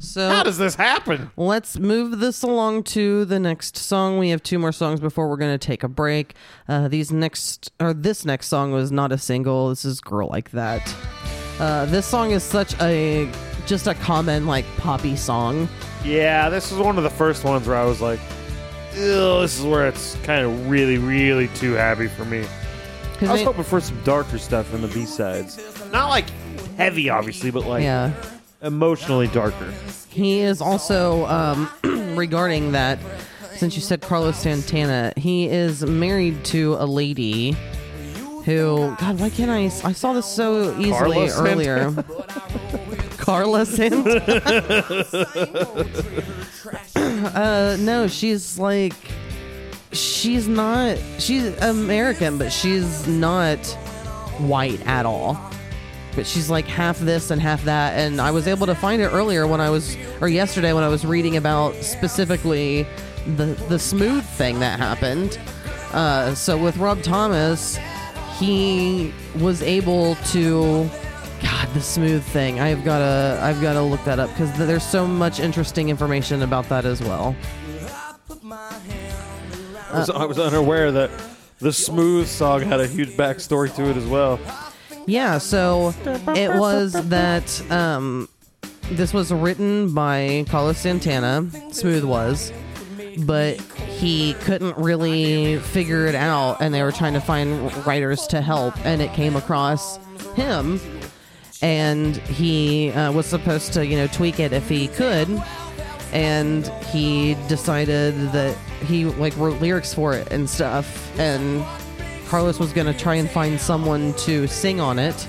So How does this happen? Let's move this along to the next song. We have two more songs before we're going to take a break. Uh, these next or this next song was not a single. This is "Girl Like That." Uh, this song is such a just a common like poppy song. Yeah, this is one of the first ones where I was like, Ew, this is where it's kind of really, really too happy for me. I was they- hoping for some darker stuff in the B sides. Not like heavy, obviously, but like yeah, emotionally darker. he is also um, regarding that. Since you said Carlos Santana, he is married to a lady who God, why can't I? I saw this so easily Carlos earlier. Carla Santana. uh, no, she's like, she's not. She's American, but she's not white at all. But she's like half this and half that, and I was able to find it earlier when I was, or yesterday when I was reading about specifically the the smooth thing that happened. Uh, so with Rob Thomas, he was able to God, the smooth thing. I've gotta, I've gotta look that up because there's so much interesting information about that as well. I was, I was unaware that the Smooth song had a huge backstory to it as well. Yeah, so it was that um, this was written by Carlos Santana. Smooth was, but he couldn't really figure it out, and they were trying to find writers to help, and it came across him, and he uh, was supposed to, you know, tweak it if he could, and he decided that he like wrote lyrics for it and stuff, and Carlos was gonna try and find someone to sing on it,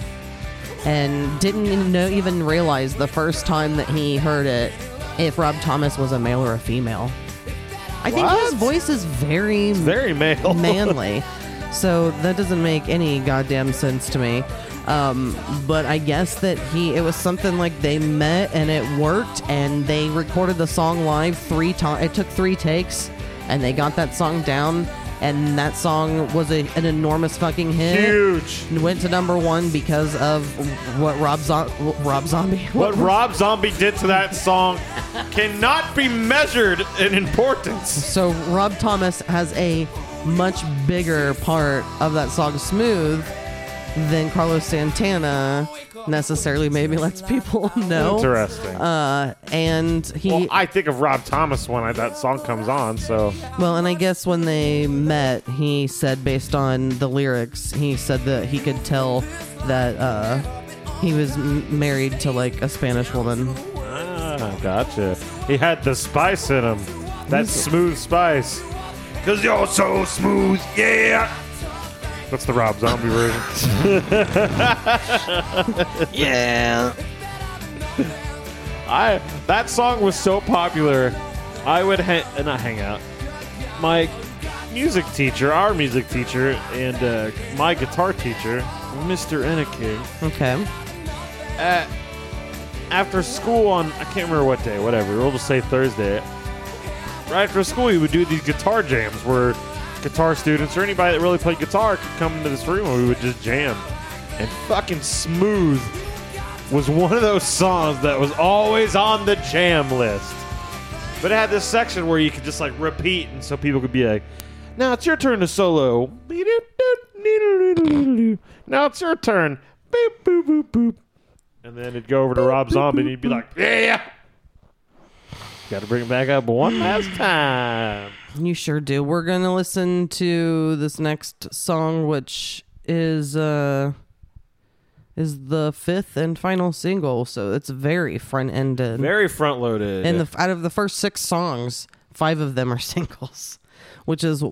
and didn't even know, even realize the first time that he heard it if Rob Thomas was a male or a female. I think his voice is very Very male. manly. So that doesn't make any goddamn sense to me. Um, but I guess that he it was something like they met and it worked and they recorded the song live three times. It took three takes and they got that song down and that song was a, an enormous fucking hit. Huge. Went to number one because of what Rob Zo- Rob Zombie. What Rob Zombie did to that song cannot be measured in importance. So Rob Thomas has a much bigger part of that song "Smooth" than Carlos Santana necessarily maybe lets people know. Interesting. Uh, and he well, I think of Rob Thomas when I, that song comes on, so Well, and I guess when they met, he said based on the lyrics, he said that he could tell that uh, he was m- married to like a Spanish woman. ah, gotcha. He had the spice in him, that smooth spice. Cause you're so smooth, yeah. That's the Rob Zombie version. Yeah. I that song was so popular. I would ha- uh, not hang out. My music teacher, our music teacher, and uh, my guitar teacher, Mr. Enneking, Okay. at after school on I can't remember what day, whatever. We'll just say Thursday. Right after school, we would do these guitar jams where guitar students or anybody that really played guitar could come into this room and we would just jam. And fucking smooth was one of those songs that was always on the jam list. But it had this section where you could just like repeat, and so people could be like, "Now it's your turn to solo." Now it's your turn. Boop boop boop boop. And then it'd go over to Rob Zombie, and he'd be like, "Yeah." Got to bring it back up one last time. You sure do. We're gonna listen to this next song, which is uh is the fifth and final single, so it's very front ended. Very front loaded. and the out of the first six songs, five of them are singles. which is uh,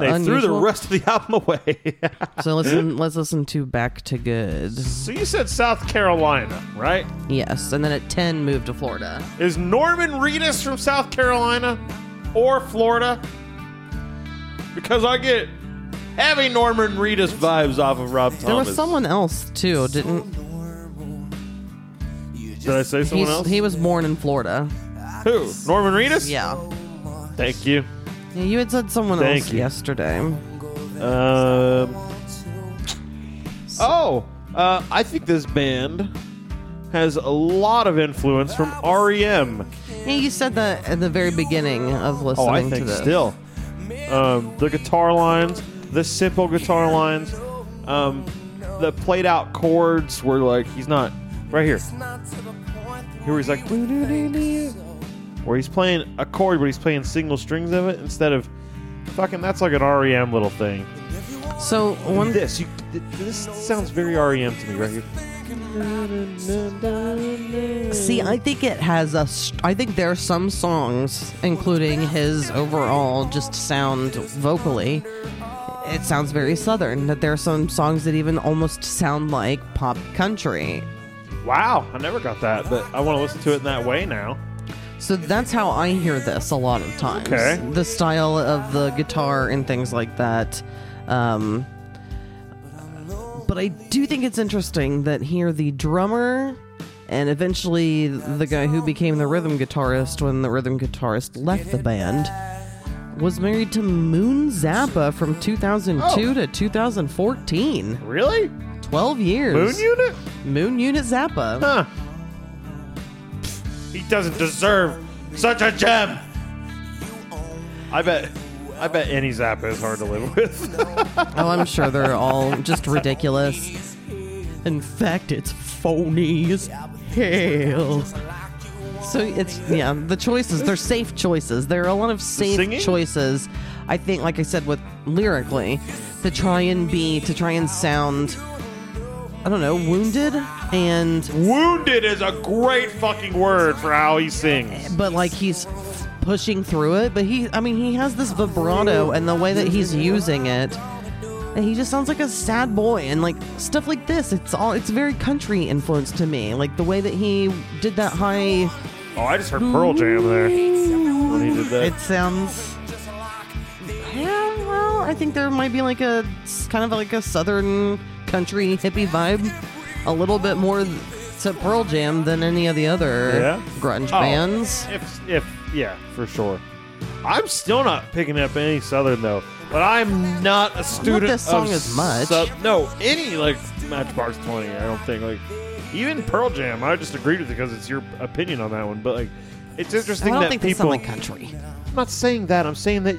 they threw the rest of the album away. So listen, let's listen to "Back to Good." so you said South Carolina, right? Yes, and then at ten, moved to Florida. Is Norman Reedus from South Carolina or Florida? Because I get heavy Norman Reedus vibes off of Rob Thomas. There was someone else too, didn't? Did I say someone He's, else? he was born in Florida. Who? Norman Reedus? Yeah. Thank you. Yeah, you had said someone Thank else you. yesterday. Um. Oh, uh, I think this band has a lot of influence from REM. Yeah, you said that at the very beginning of listening Oh, I to think this. still. Um, the guitar lines, the simple guitar lines, um, the played out chords were like he's not right here. Here he's like where he's playing a chord, but he's playing single strings of it instead of fucking. That's like an REM little thing. So one This you, this sounds very REM to me right here. See, I think it has a. st- I think there are some songs, including his overall just sound vocally. It sounds very southern. That there are some songs that even almost sound like pop country. Wow, I never got that, but I want to listen to it in that way now. So that's how I hear this a lot of times. Okay. The style of the guitar and things like that. Um, but I do think it's interesting that here the drummer and eventually the guy who became the rhythm guitarist when the rhythm guitarist left the band was married to Moon Zappa from 2002 Oh. to 2014. Really? 12 years. Moon Unit? Moon Unit Zappa. Huh. He doesn't deserve such a gem. I bet. I bet any Zappa is hard to live with. Oh, I'm sure they're all just ridiculous. In fact, it's phony as hell. So it's yeah, the choices they're safe choices. There are a lot of safe singing? choices. I think, like I said, with lyrically, to try and be to try and sound, I don't know, wounded and Wounded is a great fucking word for how he sings. but like he's pushing through it. But he, I mean, he has this vibrato and the way that he's using it. And he just sounds like a sad boy and like stuff like this. It's all it's very country influenced to me. Like the way that he did that high Oh, I just heard Pearl Jam there when he did that. it sounds Yeah, well, I think there might be like a kind of like a southern country hippie vibe. A little bit more to Pearl Jam than any of the other Yeah? grunge Oh, bands. If, if, yeah, for sure. I'm still not picking up any Southern though, but I'm not a student. this song of as much. Sou- no, any like Matchbox Twenty. I don't think like even Pearl Jam. I just agreed with it because it's your opinion on that one. But like, it's interesting I don't that think they people. sound like country. I'm not saying that. I'm saying that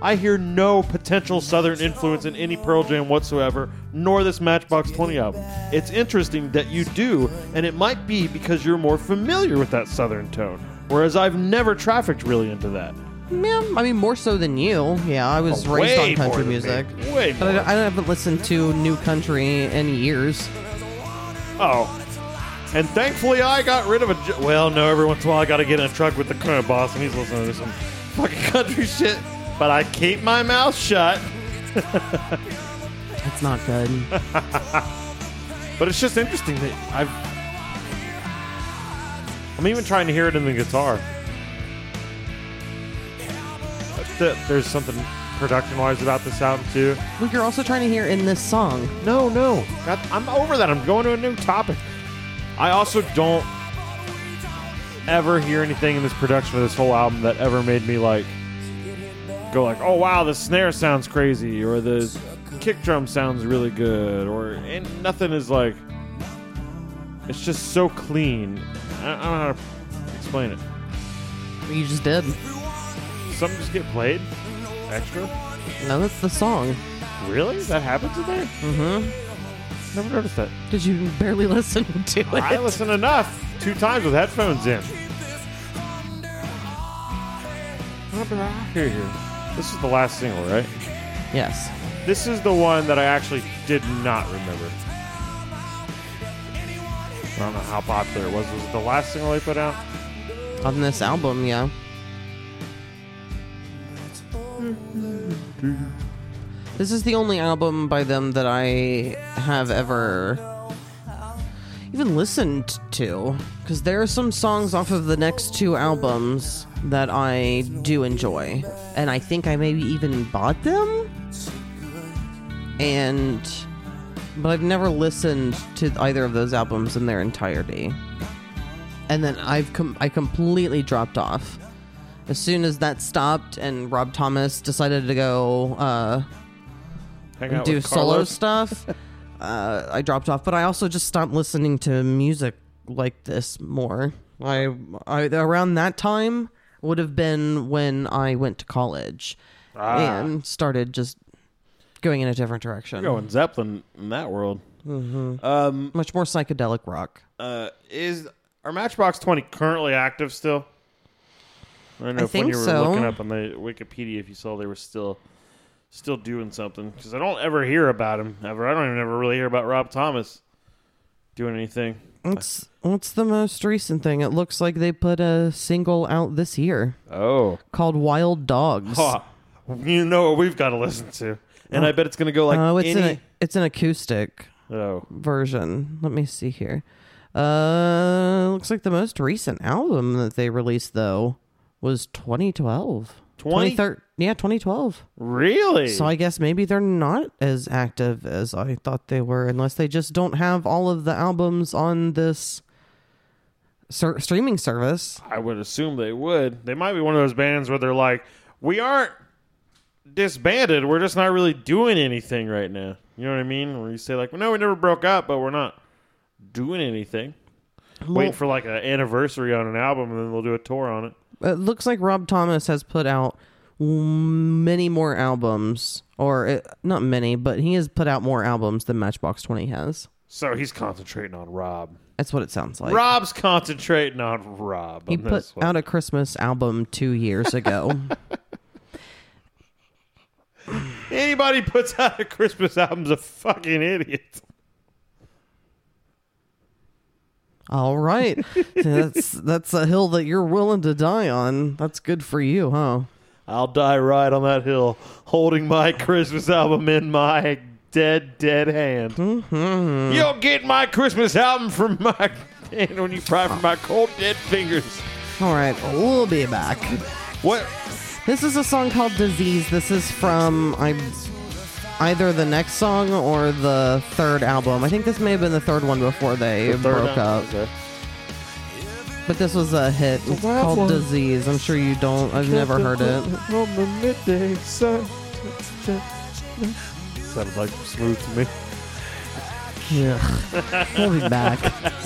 I hear no potential Southern influence in any Pearl Jam whatsoever, nor this Matchbox 20 album. It's interesting that you do, and it might be because you're more familiar with that Southern tone, whereas I've never trafficked really into that. Yeah, I mean more so than you. Yeah, I was Oh, raised way on more country than me. music, Way but more. I, I haven't listened to new country in years. Oh. And thankfully, I got rid of a. Well, no, every once in a while, I got to get in a truck with the current boss, and he's listening to some fucking country shit. But I keep my mouth shut. It's not good. But it's just interesting that I've. I'm even trying to hear it in the guitar. Th- There's something production wise about this album, too. Look, you're also trying to hear in this song. No, no. I'm over that. I'm going to a new topic. I also don't ever hear anything in this production of this whole album that ever made me like go like, "Oh wow, the snare sounds crazy," or the kick drum sounds really good, or and nothing is like. It's just so clean. I don't know how to explain it. You just did. Something just get played extra. No, that's the song. Really? That happens in there? Mm-hmm. Never noticed that. Did you barely listen to it? I listened enough two times with headphones in. Here, here. This is the last single, right? Yes. This is the one that I actually did not remember. I don't know how popular it was. Was it the last single they put out? On this album, yeah. This is the only album by them that I have ever even listened to because there are some songs off of the next two albums that I do enjoy, and I think I maybe even bought them. And but I've never listened to either of those albums in their entirety. And then I've com- I completely dropped off as soon as that stopped and Rob Thomas decided to go uh, do solo stuff, uh, I dropped off. But I also just stopped listening to music like this more. I, I around that time would have been when I went to college Ah. and started just going in a different direction. You're going Zeppelin in that world. Um, Much more psychedelic rock. uh, is our Matchbox Twenty currently active still? I don't know I if when you were so. looking up on the Wikipedia, if you saw they were still still doing something because I don't ever hear about him ever. I don't even ever really hear about Rob Thomas doing anything. What's what's the most recent thing? It looks like they put a single out this year Oh, called Wild Dogs. You know what we've got to listen to, and I bet it's going to go like oh, it's any. an it's an acoustic oh, version. Let me see here. Uh, looks like the most recent album that they released though was 2012. 20? 2013 yeah, 2012. really? So I guess maybe they're not as active as I thought they were, unless they just don't have all of the albums on this ser- streaming service. I would assume they would. They might be one of those bands where they're like, we aren't disbanded. We're just not really doing anything right now. You know what I mean? Where you say like, no, we never broke up, but we're not doing anything. Waiting for like an anniversary on an album, and then they'll do a tour on it. It looks like Rob Thomas has put out many more albums, or uh not many, but he has put out more albums than Matchbox 20 has. So he's concentrating on Rob. That's what it sounds like. Rob's concentrating on Rob. he on put out a Christmas album two years ago. Anybody puts out a Christmas album's a fucking idiot. All right, that's that's a hill that you're willing to die on. That's good for you, huh? I'll die right on that hill, holding my Christmas album in my dead, dead hand. Mm-hmm. You'll get my Christmas album from my hand when you pry from my cold, dead fingers. All right, we'll be back. What? This is a song called "Disease." This is from I either the next song or the third album. I think this may have been the third one before they The third broke album? up. Okay. But this was a hit. It's called. "Disease." I'm sure you don't. I've never heard it. On the midday sun. Sounded like smooth to me. Yeah. we'll be back.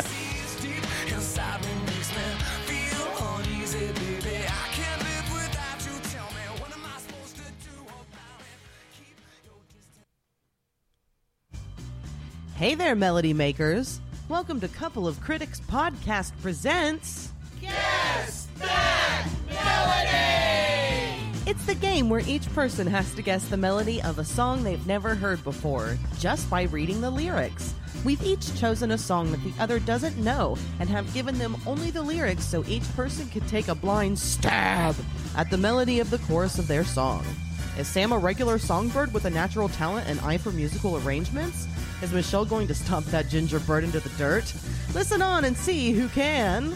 Hey there, melody makers. Welcome to Couple of Critics Podcast presents. Guess that melody! It's the game where each person has to guess the melody of a song they've never heard before, just by reading the lyrics. We've each chosen a song that the other doesn't know and have given them only the lyrics so each person can take a blind stab at the melody of the chorus of their song. Is Sam a regular songbird with a natural talent and eye for musical arrangements? Is Michelle going to stomp that ginger bird into the dirt? Listen on and see who can.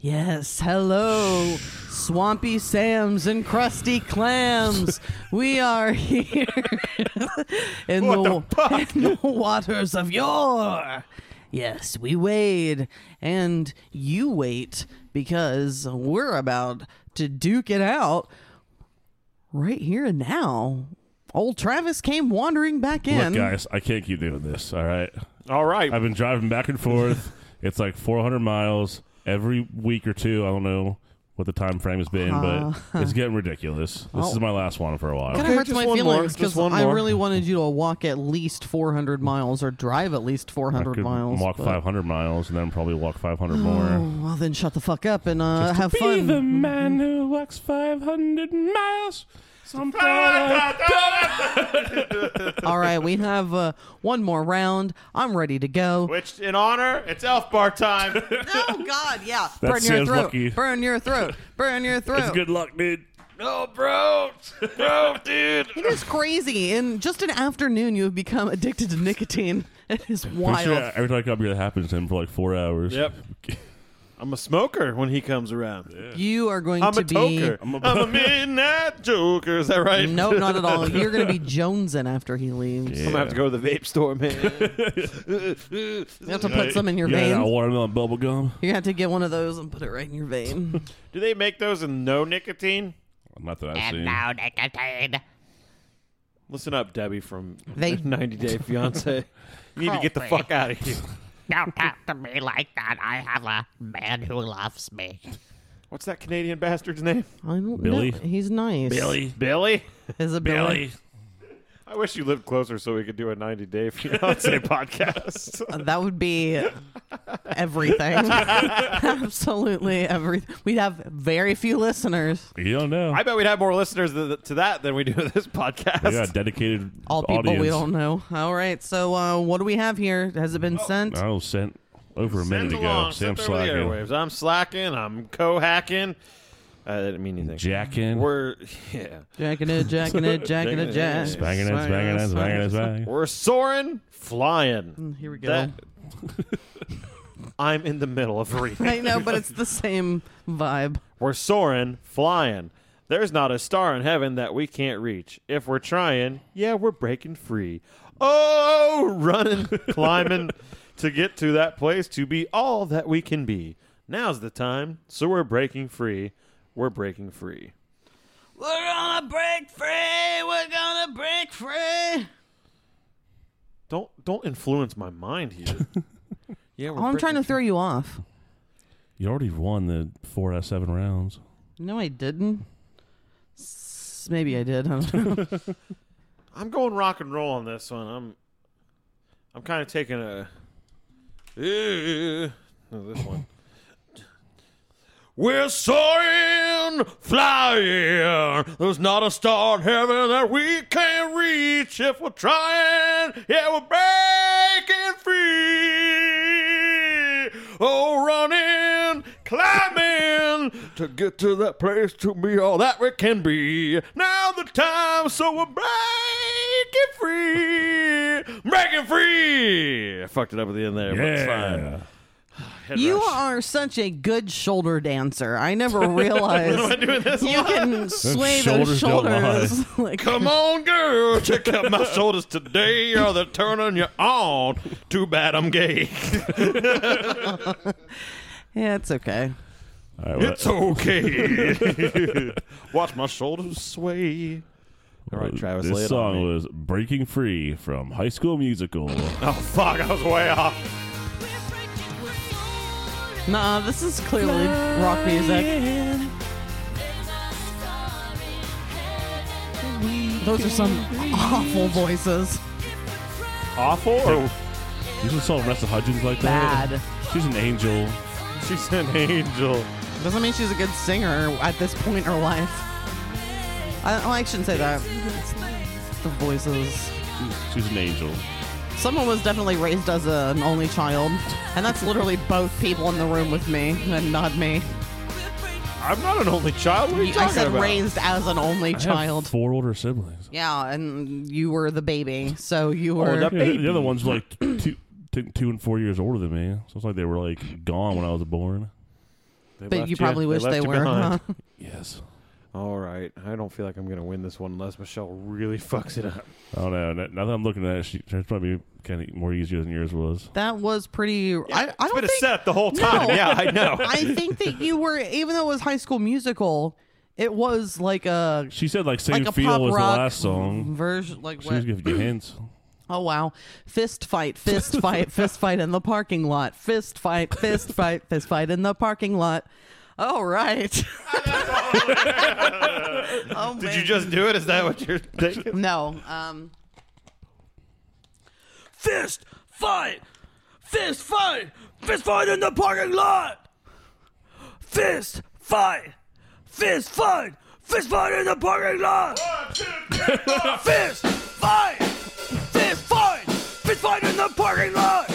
Yes, hello, Swampy Sams and Crusty Clams. we are here in the, the in the waters of yore. Yes, we wade, and you wait because we're about to duke it out right here and now. Old Travis came wandering back in. Look, guys, I can't keep doing this. All right, All right. I've been driving back and forth. it's like 400 miles every week or two. I don't know what the time frame has been, but it's getting ridiculous. This is my last one for a while. Kind Okay, of hurts just my one more, feelings just because one I more. really wanted you to walk at least 400 miles or drive at least I 400 could miles. walk but- 500 miles and then probably walk 500 Oh, more. well, then shut the fuck up and uh, Just to have be fun. the man who walks 500 miles. All right, we have uh, one more round. I'm ready to go. Which, in honor, it's Elf Bar time. Oh God, yeah. That Burn your sounds throat. lucky. Burn your throat. Burn your throat. It's good luck, dude. no, bro, bro, dude. It is crazy. In just an afternoon, you have become addicted to nicotine. It is Pretty wild. sure every time I come here, that happens to him for like four hours. Yep. I'm a smoker when he comes around. You are going I'm to a be. toker. I'm a, midnight joker. Is that right? No, not at all. You're going to be jonesing after he leaves. Yeah. I'm gonna have to go to the vape store, man. You have to put some in your yeah, veins. a watermelon bubble gum. You have to get one of those and put it right in your vein. Do they make those in no nicotine? Not that I've seen. No nicotine. Listen up, Debbie from They- 90 Day Fiance. You need to get the fuck out of here. Don't talk to me like that. I have a man who loves me. What's that Canadian bastard's name? I don't Billy? know. He's nice. Billy. Billy? Is it Billy? I wish you lived closer so we could do a 90 Day Fiance podcast. That would be everything. Absolutely everything. We'd have very few listeners. You don't know. I bet we'd have more listeners th- to that than we do this podcast. Yeah, dedicated All people audience. we don't know. All right. So, uh, what do we have here? Has it been sent? I was sent over a minute Send ago. along, Sam sent over slacking. I'm slacking. I'm co-hacking. Uh, I didn't mean anything. Jacking. We're yeah. Jacking it, jacking it, jacking it, jack. Spanging it, spanging it, spanging it, spanging it. We're soaring, flying. Mm, here we go. That- I'm in the middle of reading. I know, but it's the same vibe. We're soaring, flying. There's not a star in heaven that we can't reach. If we're trying, yeah, we're breaking free. Oh, running, climbing to get to that place to be all that we can be. Now's the time, so we're breaking free. We're breaking free. We're gonna break free. We're gonna break free. Don't don't influence my mind here. yeah, we're Oh, I'm trying to breaking throw you off. You already won the four out of seven rounds. No, I didn't. S- Maybe I did. I don't know. I'm going rock and roll on this one. I'm I'm kind of taking a eh, eh, eh, no, this one. We're soaring, flying. There's not a star in heaven that we can't reach if we're trying. Yeah, we're breaking free. Oh, running, climbing to get to that place to be all that we can be. Now the time, so we're breaking free, breaking free. I fucked it up at the end there, but it's fine. Yeah. Head you rush. are such a good shoulder dancer. I never realized Am I doing this? you can sway those shoulders don't shoulders. like, Come on, girl, check out my shoulders today. Are they turning you on? Too bad I'm gay. yeah, it's okay. All right, well, It's okay. Watch my shoulders sway. All right, uh, Travis, This lay it song was "Breaking Free" from High School Musical. Oh fuck, I was way off. Nah, this is clearly rock music. Those are some awful voices. Awful or You just saw Vanessa Hudgens like that. Bad. She's an angel. she's an angel. Doesn't mean she's a good singer at this point in her life. I, I shouldn't say that. The voices. She's, she's an angel. Someone was definitely raised as a, an only child, and that's literally both people in the room with me, and not me. I'm not an only child. What are you I talking said about? raised as an only I have child. four older siblings. Yeah, and you were the baby, so you Oh, were. that- Yeah, Baby. the other one's like two, two, two and four years older than me. So it's like they were like gone when I was born. They but left you probably wish left they were. behind. Huh? Yes. All right, I don't feel like I'm gonna win this one unless Michelle really fucks it up. I don't know. Now that I'm looking at it, she, hers probably kind of more easier than yours was. That was pretty. I, I it's don't been think. a setup the whole time. No. Yeah, I know. I think that you were, even though it was High School Musical, it was like a She said like "Same like a Feel" as the last song. version. Like She was giving you hints. Oh wow! Fist fight, fist fight, fist fight in the parking lot. Fist fight, fist fight, fist fight in the parking lot. All right. oh, Did you just do it? Is that what you're thinking? No. Um. Fist fight! Fist fight! Fist fight in the parking lot! Fist fight! Fist fight! Fist fight in the parking lot! Fist fight! Fist fight! Fist fight in the parking lot!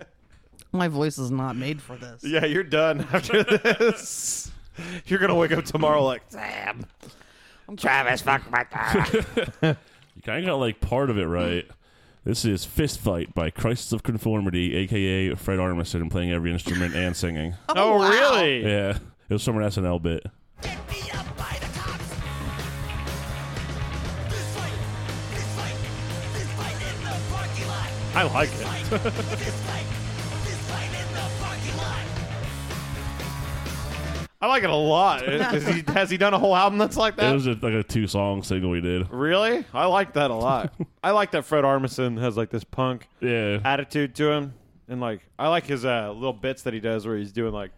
My voice is not made for this. Yeah, you're done after this. You're gonna wake up tomorrow like, damn. I'm Travis, fuck my dad. You kind of got like part of it right. This is Fist Fight by Crisis of Conformity, aka Fred Armisen, playing every instrument and singing. Oh, oh, wow. really? Yeah, it was from an SNL bit. I like it. I like it a lot. Is he, has he done a whole album that's like that? It that? was just like a two song single we did. really? I like that a lot. I like that Fred Armisen has like this punk Yeah. attitude to him, and like I like his uh, little bits that he does where he's doing like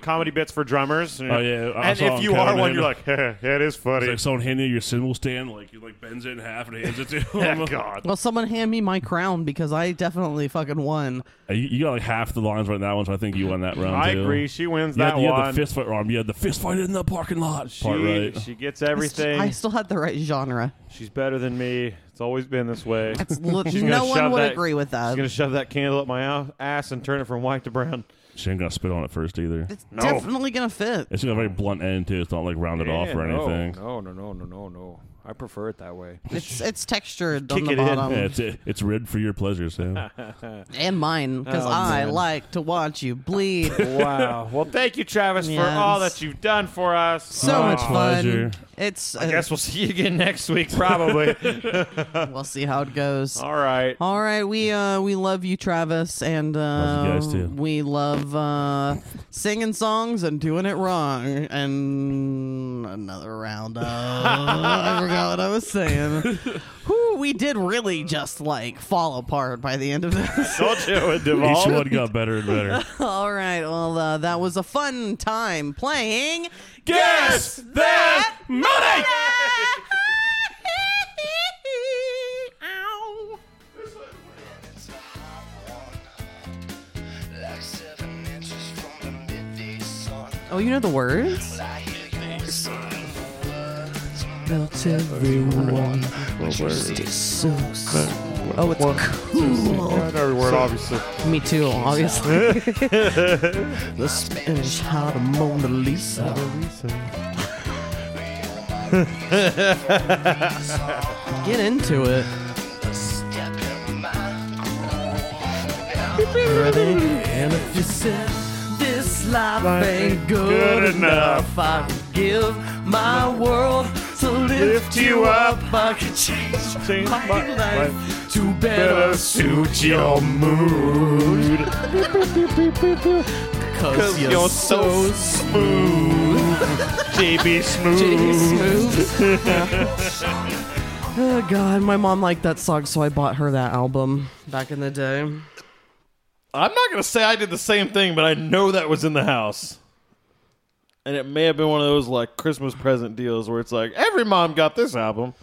comedy bits for drummers. Oh, yeah, I and saw if him you are coming one, in. you're like, yeah, it is It's funny. like someone handing you your cymbal stand, like you like bends it in half and hands it to him. Oh, God. Well, someone hand me my crown because I definitely fucking won. Uh, You, you got like half the lines right in that one, so I think you won that round. I too. agree. She wins You had, that you had one. the fist fight wrong. You had the fist fight in the parking lot she, part right. she gets everything. I still had the right genre. She's better than me. It's always been this way. It's li- She's gonna no one shove would that- agree with that. She's gonna shove that candle up my a- ass and turn it from white to brown. She ain't gonna spit on it first either. It's No. definitely gonna fit. It's got a very blunt end too. It's not like rounded off or no, anything. No, no, no, no, no, no. I prefer it that way. It's it's textured Kick on the it in. bottom Yeah, it's it's ribbed for your pleasure, Sam. and mine because Oh, I man. like to watch you bleed. wow. Well, thank you, Travis, for Yes. all that you've done for us. So My much pleasure. fun. It's. I uh, guess we'll see you again next week, probably. we'll see how it goes. all right. All right, we uh we love you, Travis, and uh, Love you guys, too. we love uh, singing songs and doing it wrong. And another round of I forgot what I was saying. Whew, we did really just like fall apart by the end of this. Told you it would Each devolve. one got better and better. All right, well uh, that was a fun time playing. Guess that money. Oh, you know the words? Melt everyone. So, oh, it's cool. Every word, obviously. Me too, obviously. the Spanish Harlem Mona Lisa. Get into it. Ready? And if you said this life ain't good enough, I could give my world to lift you up. I could change, Change my, my life to better suit your mood. Cause you're, you're so smooth. JB Smooth. smooth. oh god, my mom liked that song, so I bought her that album back in the day. I'm not gonna say I did the same thing, but I know that was in the house. And it may have been one of those like Christmas present deals where it's like every mom got this album.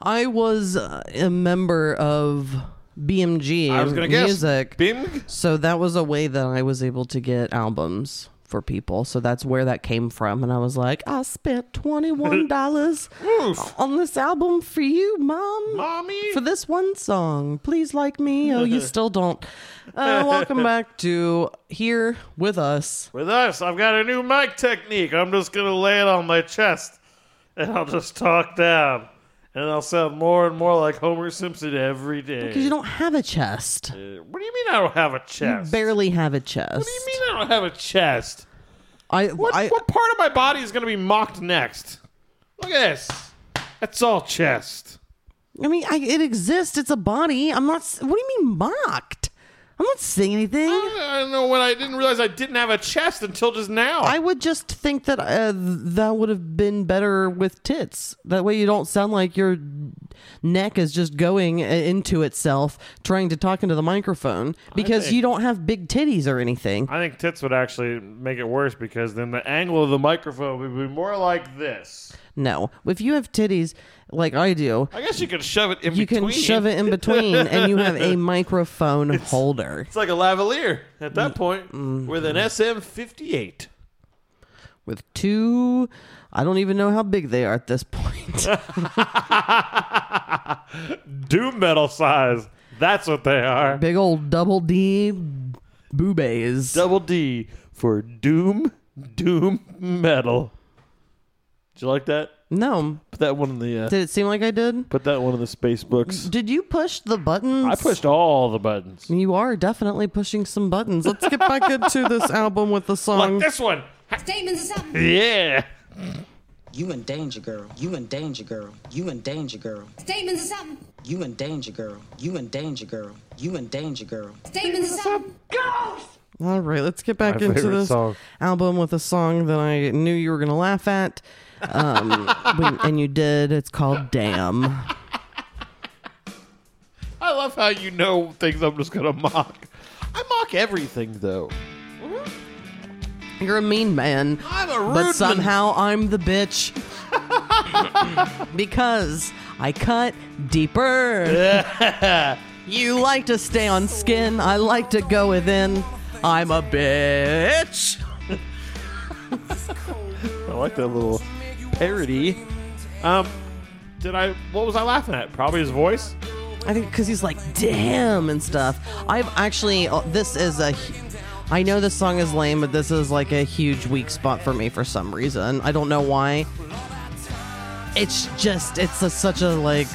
I was uh, a member of BMG I was gonna guess music. Bing. So that was a way that I was able to get albums for people. So that's where that came from. And I was like, I spent $21 on this album for you, mom. Mommy. For this one song. Please like me. Oh, you still don't. Uh, welcome back to Here with Us. With us, I've got a new mic technique. I'm just gonna lay it on my chest, and I'll just talk down, and I'll sound more and more like Homer Simpson every day. Because you don't have a chest. Uh, what do you mean I don't have a You chest? barely have a chest. What do you mean I don't have a chest? I, What, I, what part of my body is gonna be mocked next? Look at this. That's all chest. I mean, I, it exists. It's a body. I'm not. What do you mean mocked? I'm not saying anything. I don't know when I didn't realize I didn't have a chest until just now. I would just think that uh, that would have been better with tits. That way, you don't sound like your neck is just going uh, into itself, trying to talk into the microphone because think- you don't have big titties or anything. I think tits would actually make it worse because then the angle of the microphone would be more like this. No, if you have titties like I do, I guess you could shove it in you between. can shove it in between, and you have a microphone holder. It's like a lavalier at that point Mm. with an SM58. with two. I don't even know how big they are at this point. Doom metal size. That's what they are. big old double D boobies. Double D for Doom Doom metal. Did you like that? no, Put that one in the. Uh, did it seem like I did? put that one in the space books. Did you push the buttons? I pushed all the buttons. You are definitely pushing some buttons. Let's get back into this album with the song. Like this one. Statements of something. Yeah. You in danger, girl. You in danger, girl. You in danger, girl. Statements of something. You in danger, girl. You in danger, girl. You in danger, girl. Statements of something. All right, let's get back My into this song. album with a song that I knew you were going to laugh at. Um, when- and you did. It's called Damn. I love how you know things I'm just gonna mock. I mock everything though. You're a mean man. I'm a rude But somehow I'm the bitch. because I cut deeper. you like to stay on skin. I like to go within. I'm a bitch. I like that little parody. Um, did I? What was I laughing at? Probably his voice. I think because he's like, damn, and stuff. I've actually, uh, this is a, I know this song is lame, but this is like a huge weak spot for me for some reason. I don't know why. It's just, it's a, such a like.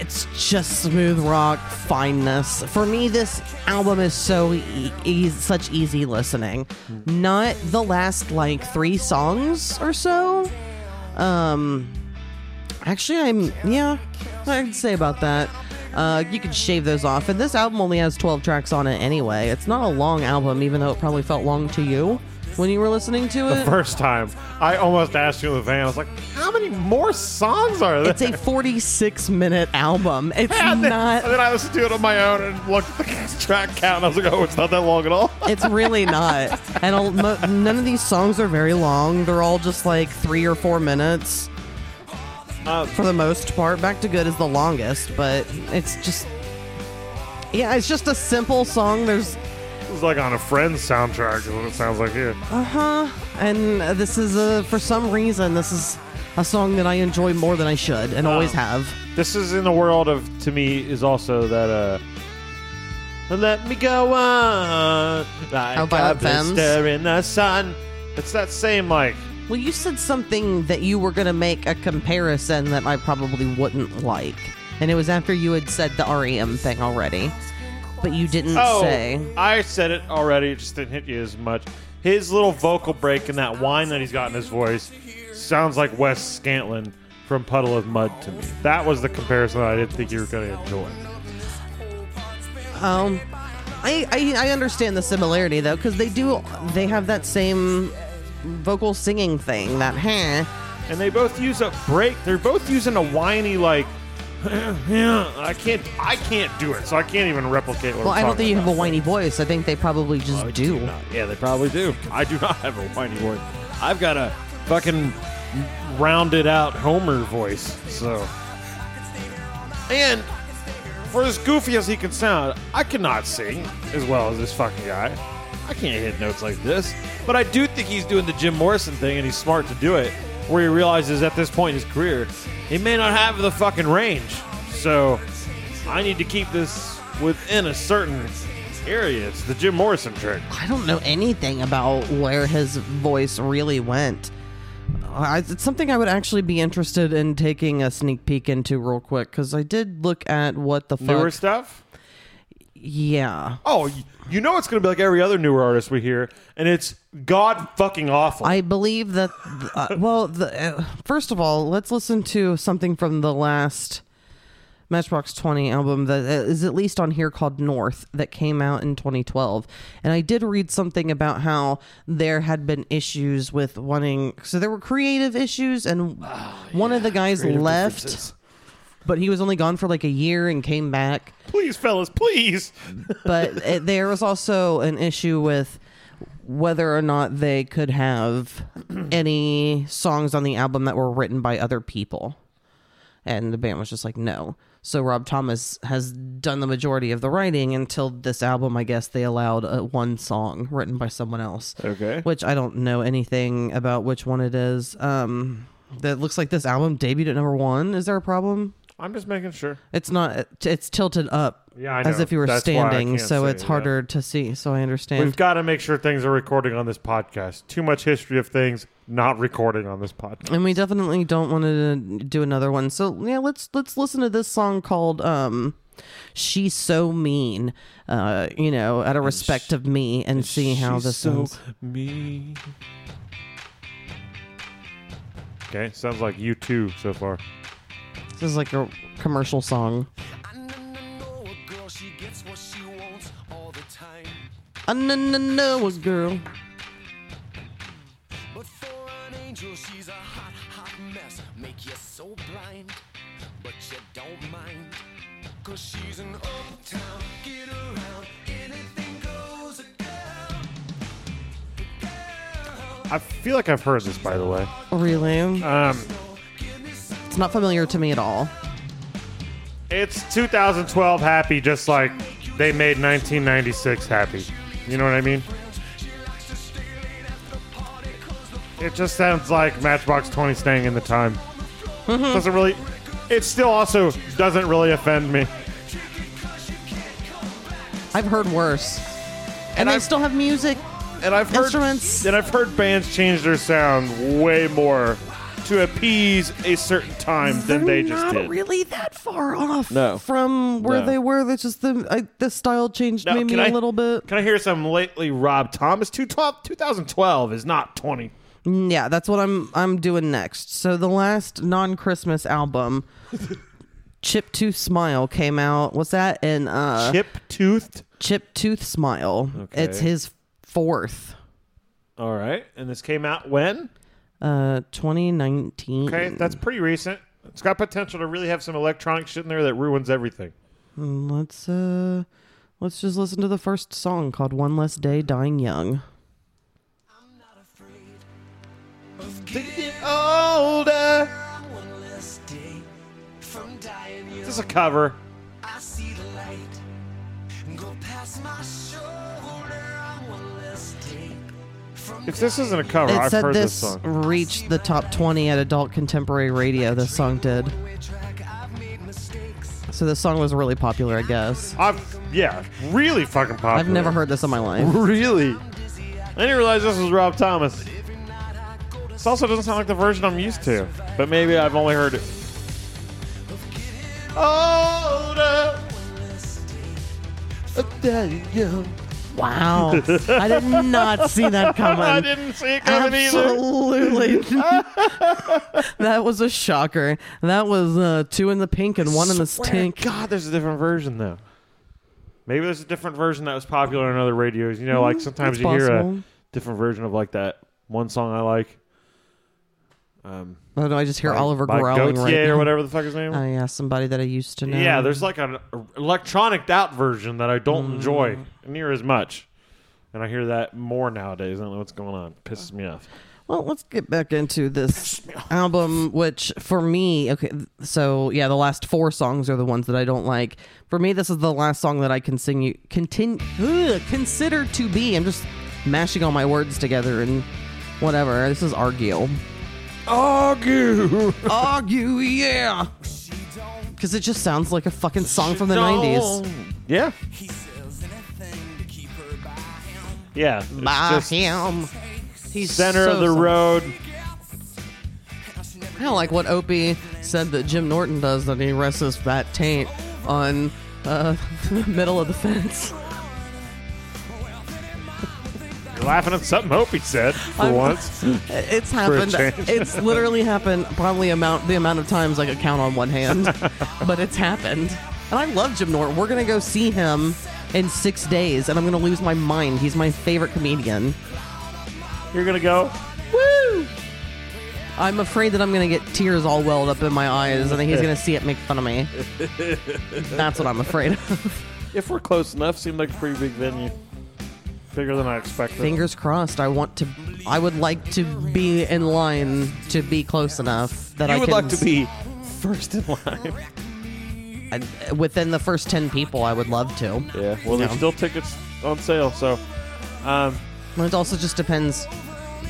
It's just smooth rock fineness. For me, this album is so e- e- such easy listening. Not the last like three songs or so. Um, Actually, I'm yeah, I'd say about that. Uh, you could shave those off, and this album only has 12 tracks on it anyway. It's not a long album, even though it probably felt long to you when you were listening to it? The first time, I almost asked you in the van. I was like, "How many more songs are there?" It's a 46 minute album. It's and then, not. and then I listened to it on my own and looked at the track count. And I was like, "Oh, it's not that long at all." It's really not. And I'll- none of these songs are very long. They're all just like three or four minutes. Uh, for the most part. Back to Good is the longest, but it's just. Yeah, it's just a simple song. There's It's like on a Friends soundtrack. Is what it sounds like here. Uh huh. And this is a for some reason this is a song that I enjoy more than I should and always have. This is in the world of to me is also that uh. Let me go on like How a blister in the sun. It's that same like Well, you said something that you were going to make a comparison that I probably wouldn't like. And it was after you had said the REM thing already. But you didn't Oh, say. I said it already. It just didn't hit you as much. His little vocal break and that whine that he's got in his voice sounds like Wes Scantlin from Puddle of Mudd to me. That was the comparison that I didn't think you were going to enjoy. Um, I, I I understand the similarity though, because they do they have that same vocal singing thing. That huh. And they both use a break. They're both using a whiny like. Yeah, I can't. I can't do it, so I can't even replicate what. Well, I'm I don't talking think you have a about. whiny voice. I think they probably just I do. not. Yeah, they probably do. I do not have a whiny voice. I've got a fucking rounded out Homer voice. So, and for as goofy as he can sound, I cannot sing as well as this fucking guy. I can't hit notes like this. But I do think he's doing the Jim Morrison thing, and he's smart to do it. Where he realizes at this point in his career, he may not have the fucking range. So, I need to keep this within a certain area. It's the Jim Morrison trick. I don't know anything about where his voice really went. I, it's something I would actually be interested in taking a sneak peek into real quick because I did look at what the fuck. Newer stuff? Yeah, Oh, you know it's going to be like every other newer artist we hear, and it's god fucking awful. I believe that. Uh, well, the, uh, first of all, let's listen to something from the last Matchbox Twenty album that uh, at least on here called North that came out in 2012. And I did read something about how there had been issues with wanting. So there were creative issues, and one of the guys Creative left. But he was only gone for like a year and came back Please, fellas, please. but it, there was also an issue with whether or not they could have any songs on the album that were written by other people and the band was just like no So Rob Thomas has done the majority of the writing until this album. I guess they allowed uh, one song written by someone else. Okay. Which I don't know anything about which one it is. Um, that looks like this album debuted at number one. Is there a problem? I'm just making sure. It's not. It's tilted up. Yeah, I As if you were That's standing, so see it's it, yeah. harder to see. So I understand. We've got to make sure things are recording on this podcast. Too much history of things not recording on this podcast. and we definitely don't want to do another one. So yeah, let's let's listen to this song called um "She's So Mean." Uh, you know, out of respect of me, and see how this so sounds. mean. Okay, sounds like you too so far. This is like a commercial song. I know, know, know a girl. But for an angel, she's a hot, hot mess. Make you so blind, but you don't mind. Cause she's an uptown, get around, anything goes, a girl. I feel like I've heard this, by the way. Really, Um, not familiar to me at all. it's 2012 happy, just like they made 1996 happy. You know what I mean? It just sounds like Matchbox 20 staying in the time. Mm-hmm. Doesn't really. It still also doesn't really offend me. I've heard worse, and, And they I've- still have music. And I've heard Instruments. and I've heard bands change their sound way more to appease a certain time than they just not did. really that far off No. from where No. they were. It's just the I, the style changed Now, maybe can a I- little bit. Can I hear some lately Rob Thomas? 212 2012 is not 20. Mm, Yeah, that's what I'm I'm doing next. So the last non-Christmas album, Chip Tooth Smile, came out. What's that? In uh, Chip toothed. Chip Tooth Smile. Okay. It's his fourth. All right. And this came out when? Uh, 2019. Okay, that's pretty recent. It's got potential to really have some electronic shit in there that ruins everything. Let's uh, let's just listen to the first song called "One Less Day Dying Young." Older. One less day from dying young. This is a cover. I see the light go past my If this isn't a cover, It I've said heard this, this song. reached the top 20 at adult contemporary radio. This song did. track. I've made mistakes. So this song was really popular, I guess. I've yeah, really fucking popular. I've never heard this in my life. Really? I didn't realize this was Rob Thomas. This also doesn't sound like the version I'm used to, but maybe I've only heard it. Older. Wow. I did not see that coming. I didn't see it coming either. Absolutely. that was a shocker. That was uh, two in the pink and one in the stink. God, there's a different version though. Maybe there's a different version that was popular on other radios. You know, like sometimes it's you hear a different version of like that one song I like. Um, Oh, no, I just hear by- Oliver by growling right Gotye now. or whatever the fuck his name. Oh, yeah, somebody that I used to know. Yeah, there's like an electronic out version that I don't Mm. enjoy near as much. And I hear that more nowadays. I don't know what's going on. pisses me off. Well, let's get back into this album, which for me, okay, so yeah, the last four songs are the ones that I don't like. For me, this is the last song that I continue, continue, ugh, consider to be. I'm just mashing all my words together and whatever. This is Argue. Argue. Argue, yeah. Because it just sounds like a fucking song from the 90s. Yeah. Yeah. It's By just him. He's center so of the road. I don't like what Opie said that Jim Norton does that he rests his fat taint on uh, the middle of the fence. You're laughing at something Opie said for I'm- once. It's happened. It's literally happened probably amount the amount of times I could count on one hand, but it's happened. And I love Jim Norton. We're gonna go see him in six days, and I'm gonna lose my mind. He's my favorite comedian. You're gonna go. Woo! I'm afraid that I'm gonna get tears all welled up in my eyes, and then he's gonna see it, make fun of me. That's what I'm afraid of. If we're close enough, seemed like a pretty big venue. Bigger than I expected. Fingers crossed. I want to. I would like to be in line to be close enough that I can you I would can like to be first in line. I, within the first ten people, I would love to. Yeah. Well, there's Yeah. still tickets on sale, so um, And it also just depends.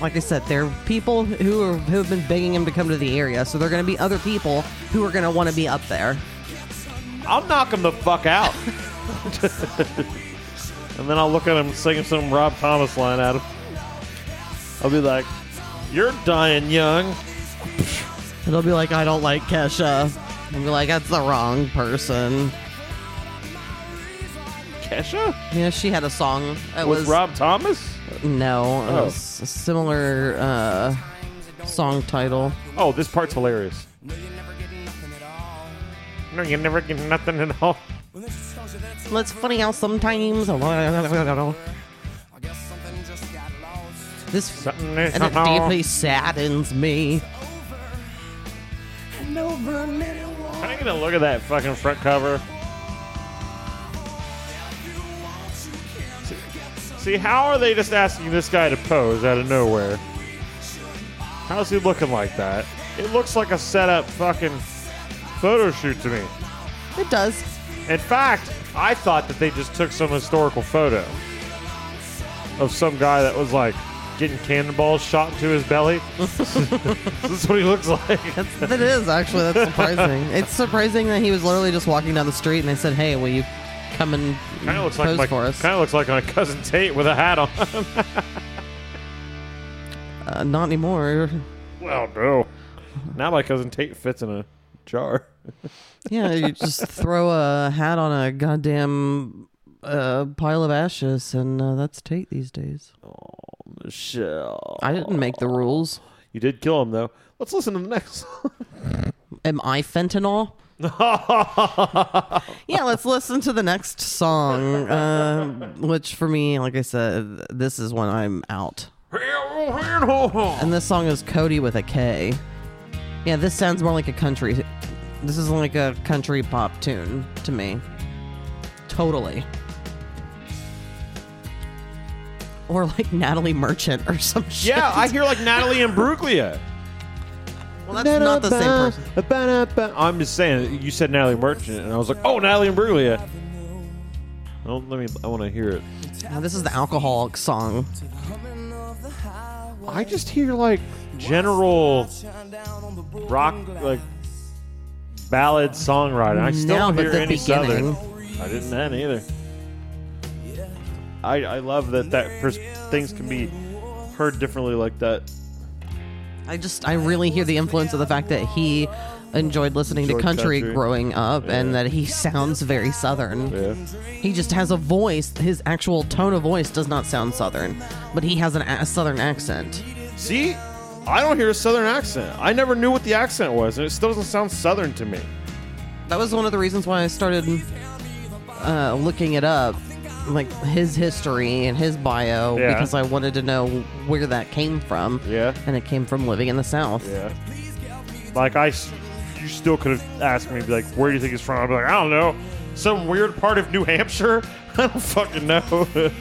Like I said, there are people who are, who have been begging him to come to the area, so there are going to be other people who are going to want to be up there. I'll knock him the fuck out. and then I'll look at him singing some Rob Thomas line at him. I'll be like, "You're dying young." It'll be like, I don't like Kesha. I'll be like, that's the wrong person. Kesha Yeah, she had a song. It with was Rob Thomas. no, it Oh. was a similar uh, song title. Oh, this part's hilarious. You never get nothing at all. Well, it's funny how sometimes this Something and it deeply saddens me. Can I get a look at that fucking front cover? See- See, how are they just asking this guy to pose out of nowhere? How's he looking like that? It looks like a setup fucking photo shoot to me. It does. In fact, I thought that they just took some historical photo of some guy that was like getting cannonballs shot into his belly. this is what he looks like. That is actually that's surprising. it's surprising that he was literally just walking down the street and they said, "Hey, will you come and Kind of looks pose like my for us?" kind of looks like my cousin Tate with a hat on. Uh, not anymore. well, no. Now my cousin Tate fits in a jar. Yeah, you just throw a hat on a goddamn uh, pile of ashes, and uh, that's Tate these days. Oh, Michelle, I didn't make the rules. you did kill him though. Let's listen to the next. song. Am I fentanyl? yeah, let's listen to the next song. Uh, which for me, like I said, this is when I'm out. And this song is Cody with a K. Yeah, this sounds more like a country. This is like a country pop tune to me. Totally. Or like Natalie Merchant or some shit. yeah, I hear like Natalie Imbruglia. well, that's not the same person. I'm just saying. You said Natalie Merchant, and I was like, oh, Natalie Imbruglia. Oh, let me. I want to hear it. Now, this is the alcoholic song. I just hear like general rock, like ballad songwriting. I still No, don't but hear the any beginning. southern. I didn't then either. I I love that that pers- things can be heard differently like that. I just I really hear the influence of the fact that he enjoyed listening Enjoyed to country, country. growing up and that he sounds very southern. Yeah. He just has a voice, his actual tone of voice does not sound southern, but he has an, a southern accent. See, I don't hear a southern accent. I never knew what the accent was, and it still doesn't sound southern to me. That was one of the reasons why I started uh, looking it up, like his history and his bio, Yeah. because I wanted to know where that came from. Yeah. And it came from living in the South. Yeah. Like I, s- you still could have asked me, be like, where do you think he's from? I'd be like, I don't know, some weird part of New Hampshire. I don't fucking know.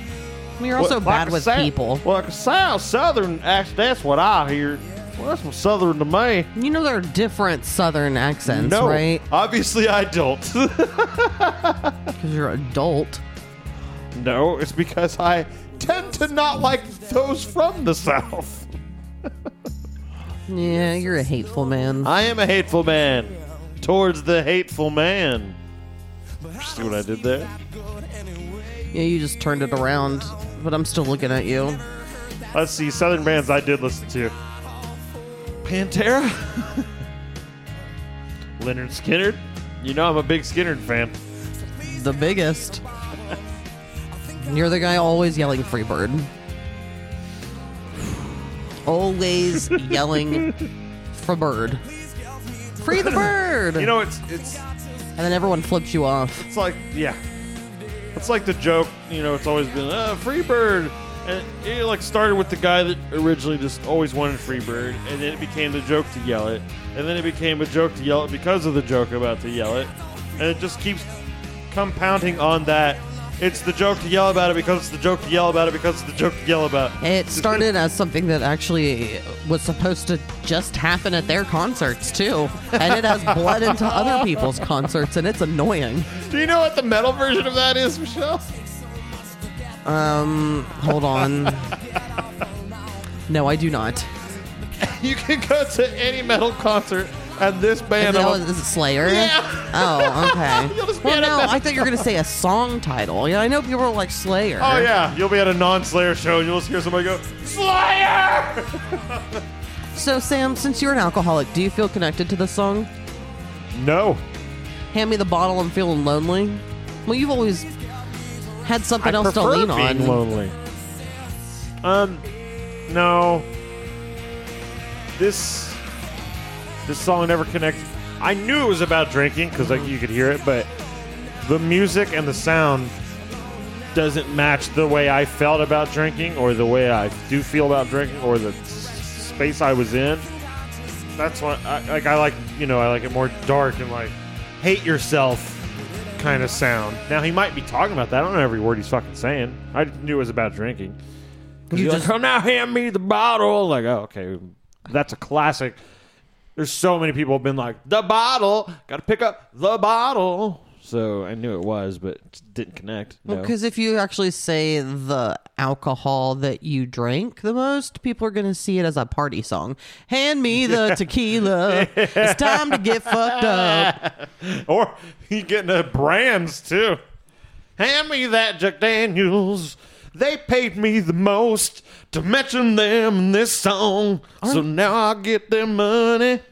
You're also What- bad like with sou- people. Well, like a sound southern accent. That's what I hear. Well, that's what southern to me. You know there are different southern accents, no, right? obviously I don't. Because you're adult. no, it's because I tend to not like those from the south. Yeah, you're a hateful man. I am a hateful man towards the hateful man. See what I did there? Yeah, you just turned it around, but I'm still looking at you. Let's see, Southern bands I did listen to. Pantera. Lynyrd Skynyrd. You know I'm a big Skynyrd fan. The biggest. You're the guy always yelling Freebird. Always yelling for bird. Free the bird! You know, it's it's and then everyone flips you off. it's like yeah, it's like the joke. You know, it's always been uh, free bird, and it like started with the guy that originally just always wanted Freebird, and then it became the joke to yell it, and then it became a joke to yell it because of the joke about to yell it, and it just keeps compounding on that It's the joke to yell about it because it's the joke to yell about it because it's the joke to yell about. It started as something that actually was supposed to just happen at their concerts too, and it has bled into other people's concerts, and it's annoying. Do you know what the metal version of that is, Michelle? Um, hold on. No, I do not. You can go to any metal concert and this band. Is it, oh, a- is it Slayer? Yeah. Oh, okay. You'll just be well, no, I thought you were gonna say a song title. Yeah, I know people are like Slayer. Oh yeah, you'll be at a non-Slayer show and you'll just hear somebody go Slayer. So, Sam, since you're an alcoholic, do you feel connected to this song? No, Hand me the bottle. I'm feeling lonely. Well, you've always had something I else to lean being on. lonely. Um, no. This this song never connected. I knew it was about drinking because like you could hear it, but the music and the sound doesn't match the way I felt about drinking or the way I do feel about drinking or the space I was in. That's why I like I like you know I like it more dark and like hate yourself kind of sound. Now he might be talking about that. I don't know every word he's fucking saying. I knew it was about drinking. You just- just come now, hand me the bottle. Like, oh, okay, that's a classic. There's so many people have been like the bottle. Got to pick up the bottle. So I knew it was, but it didn't connect. No. Because if you actually say the alcohol that you drank the most, people are going to see it as a party song. Hand me the tequila. It's time to get fucked up. or you get into brands too. Hand me that Jack Daniels. They paid me the most to mention them in this song, so now I get their money.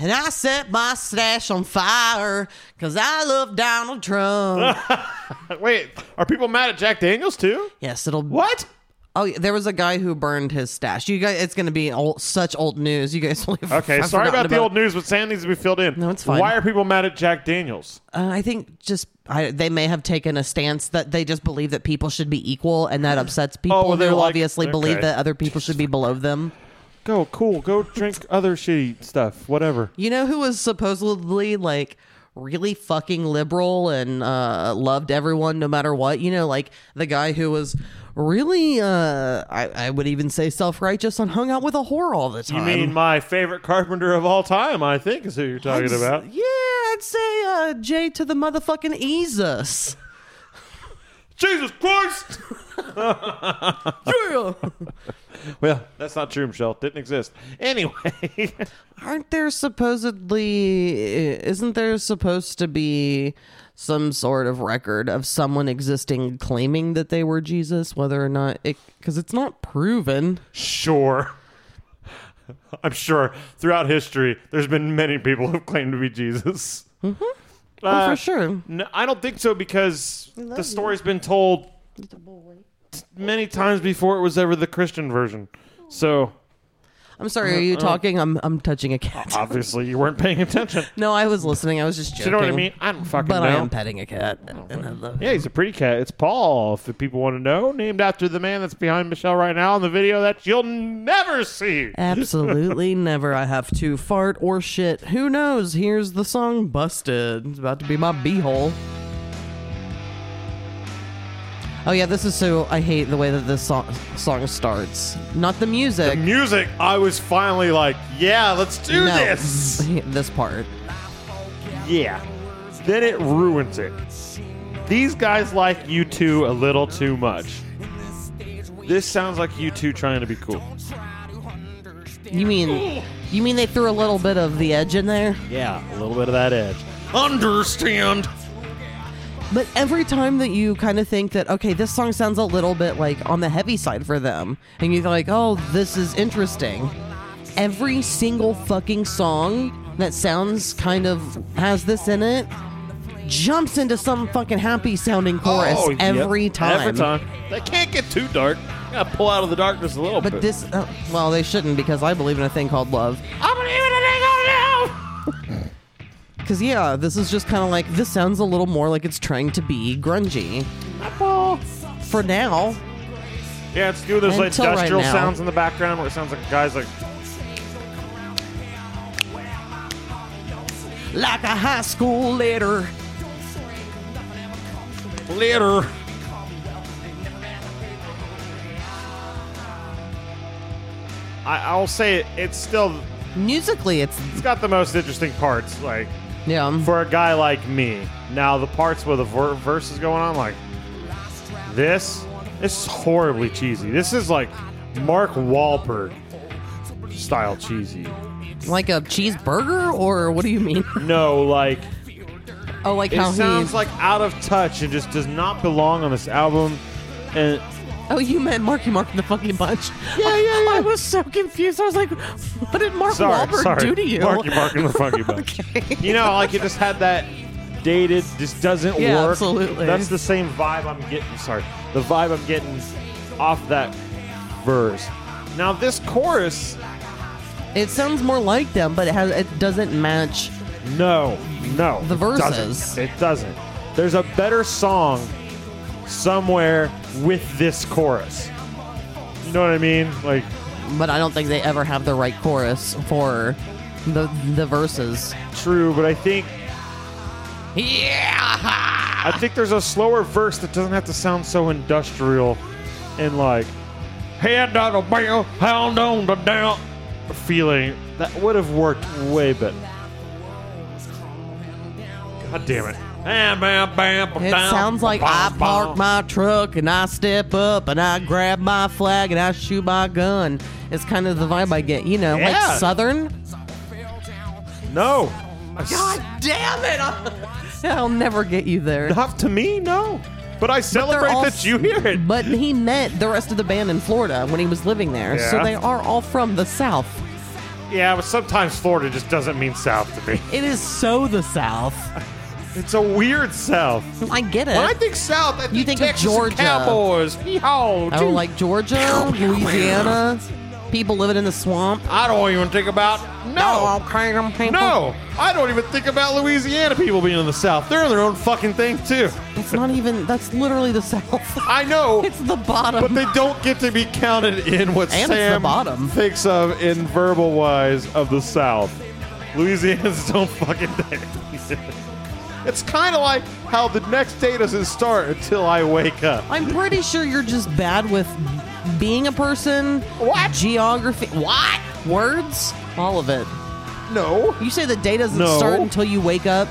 And I set my stash on fire because I love Donald Trump. Wait, are people mad at Jack Daniels too? yes, it'll. What? Oh, there was a guy who burned his stash. You guys, it's going to be old, such old news. You guys have Okay, sorry forgotten about the old news, but Sam needs to be filled in. No, it's fine. Why are people mad at Jack Daniels? Uh, I think just I, they may have taken a stance that they just believe that people should be equal, and that upsets people well, who like- obviously believe that other people should be below them. Go, cool. Go drink other shitty stuff. Whatever. You know who was supposedly like really fucking liberal and uh, loved everyone no matter what? You know, like the guy who was really, uh, I, I would even say self righteous and hung out with a whore all the time. You mean my favorite carpenter of all time? I think is who you're talking I'd about. Yeah, I'd say uh, Jay to the motherfucking Jesus. Jesus Christ! Yeah. Well, that's not true, Michelle. Didn't exist. Anyway, Aren't there supposedly isn't there supposed to be some sort of record of someone existing claiming that they were Jesus whether or not it cuz it's not proven. sure. I'm sure throughout history, there's been many people who've claimed to be Jesus. Mm-hmm. Oh, for uh, sure. No, I don't think so because the story's been told many times before it was ever the Christian version. So I'm sorry, are uh, you uh, talking? I'm I'm touching a cat. obviously you weren't paying attention. no, I was listening. I was just joking. you know what I mean? I don't fucking But know. I am petting a cat. And I love Yeah, he's a pretty cat. It's Paul, if people want to know, named after the man that's behind Michelle right now in the video that you'll never see. Absolutely never. I have to fart or shit. Who knows? Here's the song Busted. It's about to be my beehole. Oh yeah, this is so I hate the way that this song song starts. Not the music. The music, I was finally like, yeah, let's do no, this. this part. Yeah. Then it ruins it. These guys like you two a little too much. This sounds like you two trying to be cool. You mean you mean they threw a little bit of the edge in there? Yeah, a little bit of that edge. Understand? But every time that you kind of think that, okay, this song sounds a little bit like on the heavy side for them, and you're like, oh, this is interesting. Every single fucking song that sounds kind of has this in it jumps into some fucking happy sounding chorus Oh, yep. every time. Every time. They can't get too dark. You gotta pull out of the darkness a little But bit. But this, uh, well, they shouldn't because I believe in a thing called love. I believe in a thing called love. Because, yeah, this is just kind of like, this sounds a little more like it's trying to be grungy. For now. Yeah, it's doing those like Until right industrial now. sounds in the background where it sounds like guys like like a high school letter. Later. I, I'll say it, it's still Musically, it's it's got the most interesting parts. Like yeah. for a guy like me. Now the parts where the ver- verse is going on, like this, this is horribly cheesy. This is like Mark Wahlberg style cheesy. Like a cheeseburger, or what do you mean? No, like Oh, like how it how sounds he. like out of touch and just does not belong on this album. And oh, you meant Marky Mark and the Funky Bunch. yeah, yeah, yeah. I was so confused. I was like, "What did Mark sorry, Wahlberg sorry. do to you?" Marky Mark and the Funky Bunch. Okay. You know, like it just had that dated, just doesn't Yeah, work. absolutely. That's the same vibe I'm getting. Sorry, the vibe I'm getting off that verse. Now this chorus, It sounds more like them, but it has it doesn't match. no, no, The it verses. doesn't. It doesn't. There's a better song somewhere with this chorus. You know what I mean? Like, But I don't think they ever have the right chorus for the the verses. true, but I think Yeah. I think there's a slower verse that doesn't have to sound so industrial and like head down the bell, hound on the down feeling. That would have worked way better. God damn it. Bam, bam, bam, It sounds like I park my truck and I step up and I grab my flag and I shoot my gun. It's kind of the vibe I get, you know, Yeah. like Southern. No. God damn it! I'll never get you there. Not to me, no. But I celebrate all- that you hear it. But he met the rest of the band in Florida when he was living there, so they are all from the South. Yeah, but sometimes Florida just doesn't mean South to me. It is so the South. It's a weird South. I get it. When I think South, I think, think of Texas and Georgia. Cowboys. Yeehaw, I dude. like Georgia, Louisiana, people living in the swamp. I don't even think about no. okay, No, I don't even think about Louisiana people being in the South. They're in their own fucking thing too. It's not even. That's literally the South. I know, It's the bottom. but they don't get to be counted in what And it's the Sam bottom. thinks of in verbal wise of the South. Louisiana's its own fucking thing. It's kind of like how the next day doesn't start until I wake up. I'm pretty sure you're just bad with being a person. What? Geography. What? Words? All of it. No, You say the day doesn't No. start until you wake up.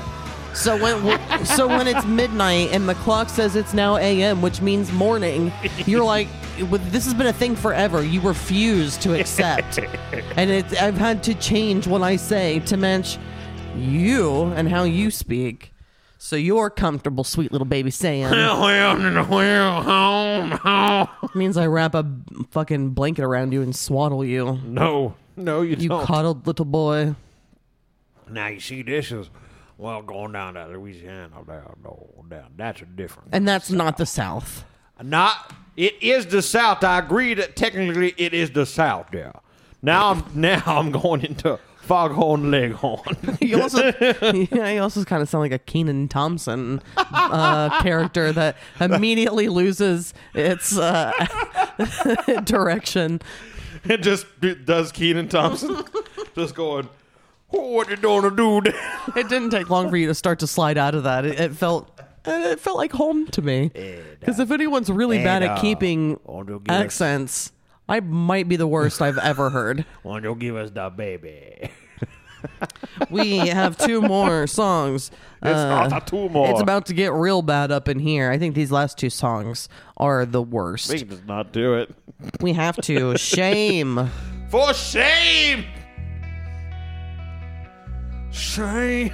So when so when it's midnight and the clock says it's now a.m., which means morning, you're like, "With- "This has been a thing forever." You refuse to accept, and it's I've had to change what I say to match you and how you speak. So you're comfortable, sweet little baby saying. means I wrap a fucking blanket around you and swaddle you. no, no, you, You don't. coddled little boy. Now you see, this is well going down to Louisiana. Down, no, down. That's a different. And that's not the South. Not. It is the South. I agree that technically it is the South. Yeah. Now I'm now I'm going into foghorn leghorn. You also, yeah, you also kind of sound like a Kenan Thompson uh, character that immediately loses its uh, direction. it just does Kenan Thompson just going. "Oh, What you gonna do? there?" It didn't take long for you to start to slide out of that. It, it felt. It felt like home to me. Because if anyone's really bad at keeping want to give accents, I might be the worst I've ever heard. Why don't you give us the baby? We have two more songs. It's Uh, not two more. It's about to get real bad up in here. I think these last two songs are the worst. We can just not do it. We have to. Shame. For shame! Shame!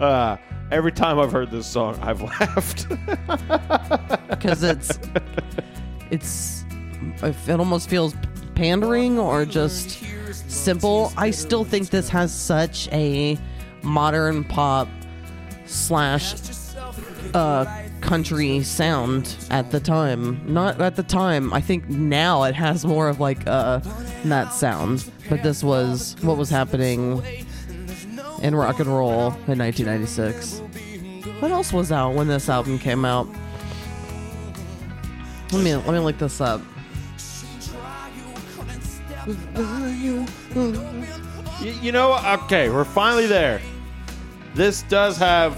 Uh, every time I've heard this song, I've laughed. Because it's. It's. It almost feels pandering or just simple. I still think this has such a modern pop slash uh, country sound at the time. Not at the time. I think now it has more of like uh, that sound. But this was what was happening in rock and roll in 1996. What else was out when this album came out? Let me let me look this up. You, you know, okay, we're finally there. This does have.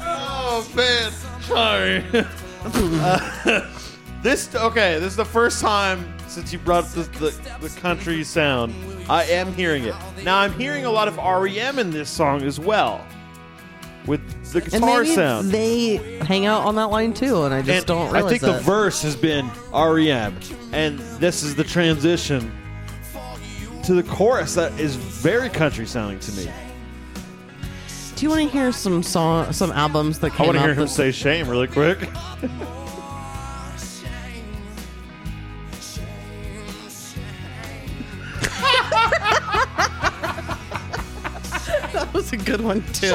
oh man, sorry. Uh, this okay. This is the first time since you brought up the, the, the country sound. I am hearing it now. I'm hearing a lot of REM in this song as well, with the And guitar maybe sound. they hang out on that line too, and I just And don't realize I think the that. verse has been REM, and this is the transition to the chorus that is very country sounding to me. Do you want to hear some song, some albums that came out? I came want to out hear him this- say "shame" really quick. That a good one too.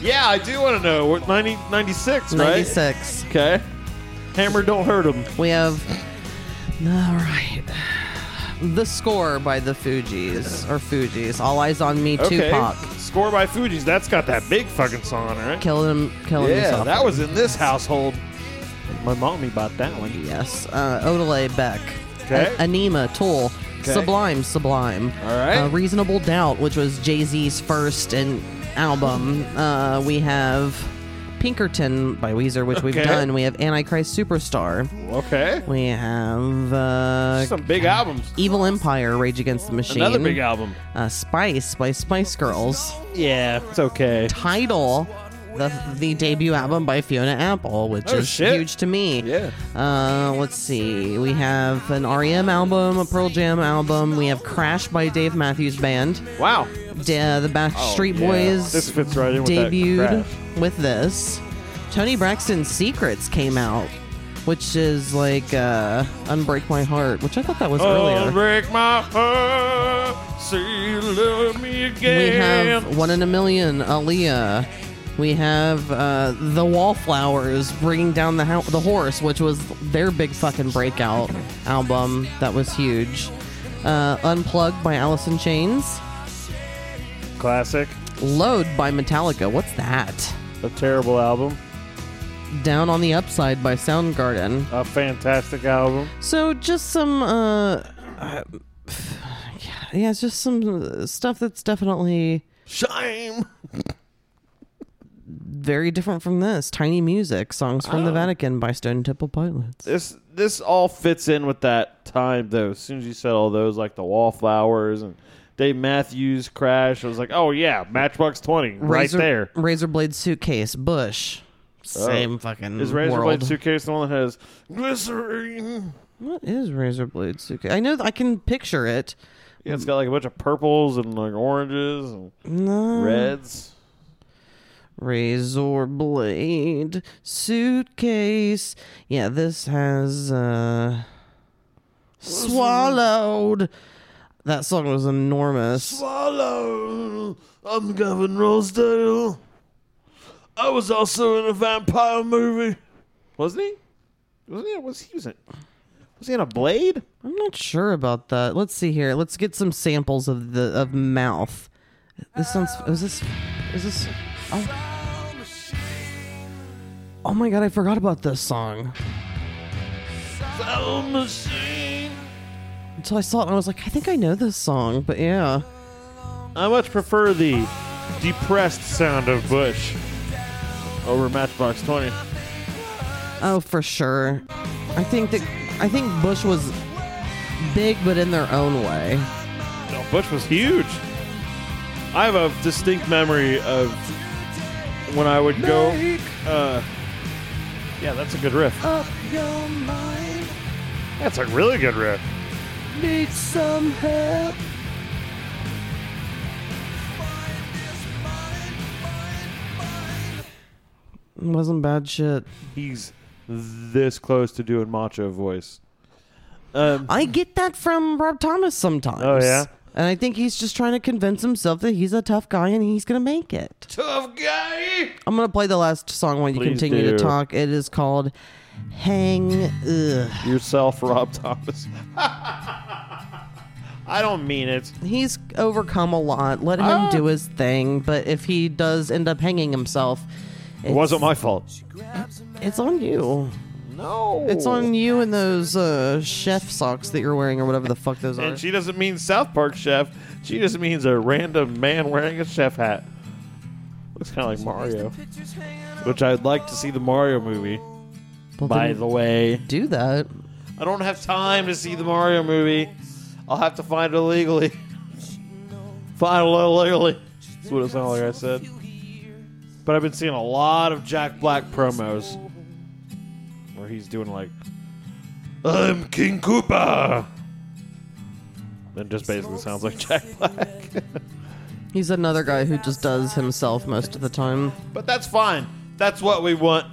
yeah, I do want to know what 90, 96, right? 96. Okay. Hammer, don't hurt him. We have. All right. The score by the Fugees or Fugees. All eyes on me. Okay. Tupac. Score by Fugees. That's got that big fucking song on it, right? Killing him. Killing me Yeah, softly. that was in this household. My mommy bought that one. Yes. Uh, Odelay Beck. Okay. A- Anima Tool. Okay. Sublime Sublime. All right. Uh, Reasonable Doubt, which was Jay Z's first and album. Uh, we have Pinkerton by Weezer, which we've Okay. done. We have Antichrist Superstar. Okay. We have uh, Some big albums. Evil Empire, Rage Against the Machine. Another big album. Uh, Spice by Spice Girls. Yeah, it's okay. Title, the the debut album by Fiona Apple, which Oh, is shit. huge to me. Yeah. Uh, let's see. We have an REM album, a Pearl Jam album. We have Crash by Dave Matthews Band. Wow. Da- the Backstreet Oh, yeah. Boys This fits right in with debuted with this. Toni Braxton's Secrets came out, which is like uh, Unbreak My Heart, which I thought that was Oh, earlier. Unbreak my heart. Say you love me again. We have One in a Million, Aaliyah. We have uh, the Wallflowers bringing down the ho- the horse, which was their big fucking breakout album. That was huge. Uh, Unplugged by Alice in Chains. classic. Load by Metallica. What's that? A terrible album. Down on the Upside by Soundgarden. A fantastic album. So just some, uh, uh, yeah, it's just some uh, stuff that's definitely Shame. very different from this. Tiny Music, songs from the oh. Vatican by Stone Temple Pilots. This this all fits in with that time though. As soon as you said all those, like the Wallflowers and Dave Matthews Crash, I was like, oh yeah, Matchbox Twenty, right Razor, there. Razor Blade Suitcase, Bush. Oh. Same fucking Is Razor world. Blade Suitcase the one that has glycerine? what is Razor Blade Suitcase? I know I can picture it. Yeah, it's got like a bunch of purples and like oranges and No. reds. Razor Blade Suitcase. Yeah, this has uh swallowed. That song was enormous. Swallow. I'm Gavin Rossdale. I was also in a vampire movie. Wasn't he? Wasn't he? Was he was in? Was he in a Blade? I'm not sure about that. Let's see here. Let's get some samples of the of mouth. This sounds. Is this? Is this? Oh. Oh my god! I forgot about this song. Sound machine. Until I saw it, and I was like, I think I know this song. But yeah, I much prefer the depressed sound of Bush over Matchbox Twenty. oh for sure. I think that I think Bush was big, but in their own way. No, Bush was huge. I have a distinct memory of when I would go. Uh, yeah, that's a good riff. Up your mind, That's a really good riff. need some help. Wasn't bad shit. He's this close to doing macho voice. Um, I get that from Rob Thomas sometimes. Oh, yeah? And I think he's just trying to convince himself that he's a tough guy and he's going to make it. tough guy. I'm going to play the last song while you Please continue to talk. It is called Hang Ugh. Yourself, Rob Thomas. I don't mean it. He's overcome a lot. Let him Ah. do his thing. But if he does end up hanging himself, It wasn't my fault. it's on you. No. It's on you and those uh, chef socks that you're wearing or whatever the fuck those are. And she doesn't mean South Park chef. She just means a random man wearing a chef hat. Looks kind of like Mario, which I'd like to see the Mario movie. Well, By the way, do that. I don't have time to see the Mario movie. I'll have to find it illegally. Find it illegally. That's what it sounded like I said. But I've been seeing a lot of Jack Black promos he's doing like, I'm King Koopa. And just basically sounds like Jack Black. He's another guy who just does himself most of the time. but that's fine. That's what we want.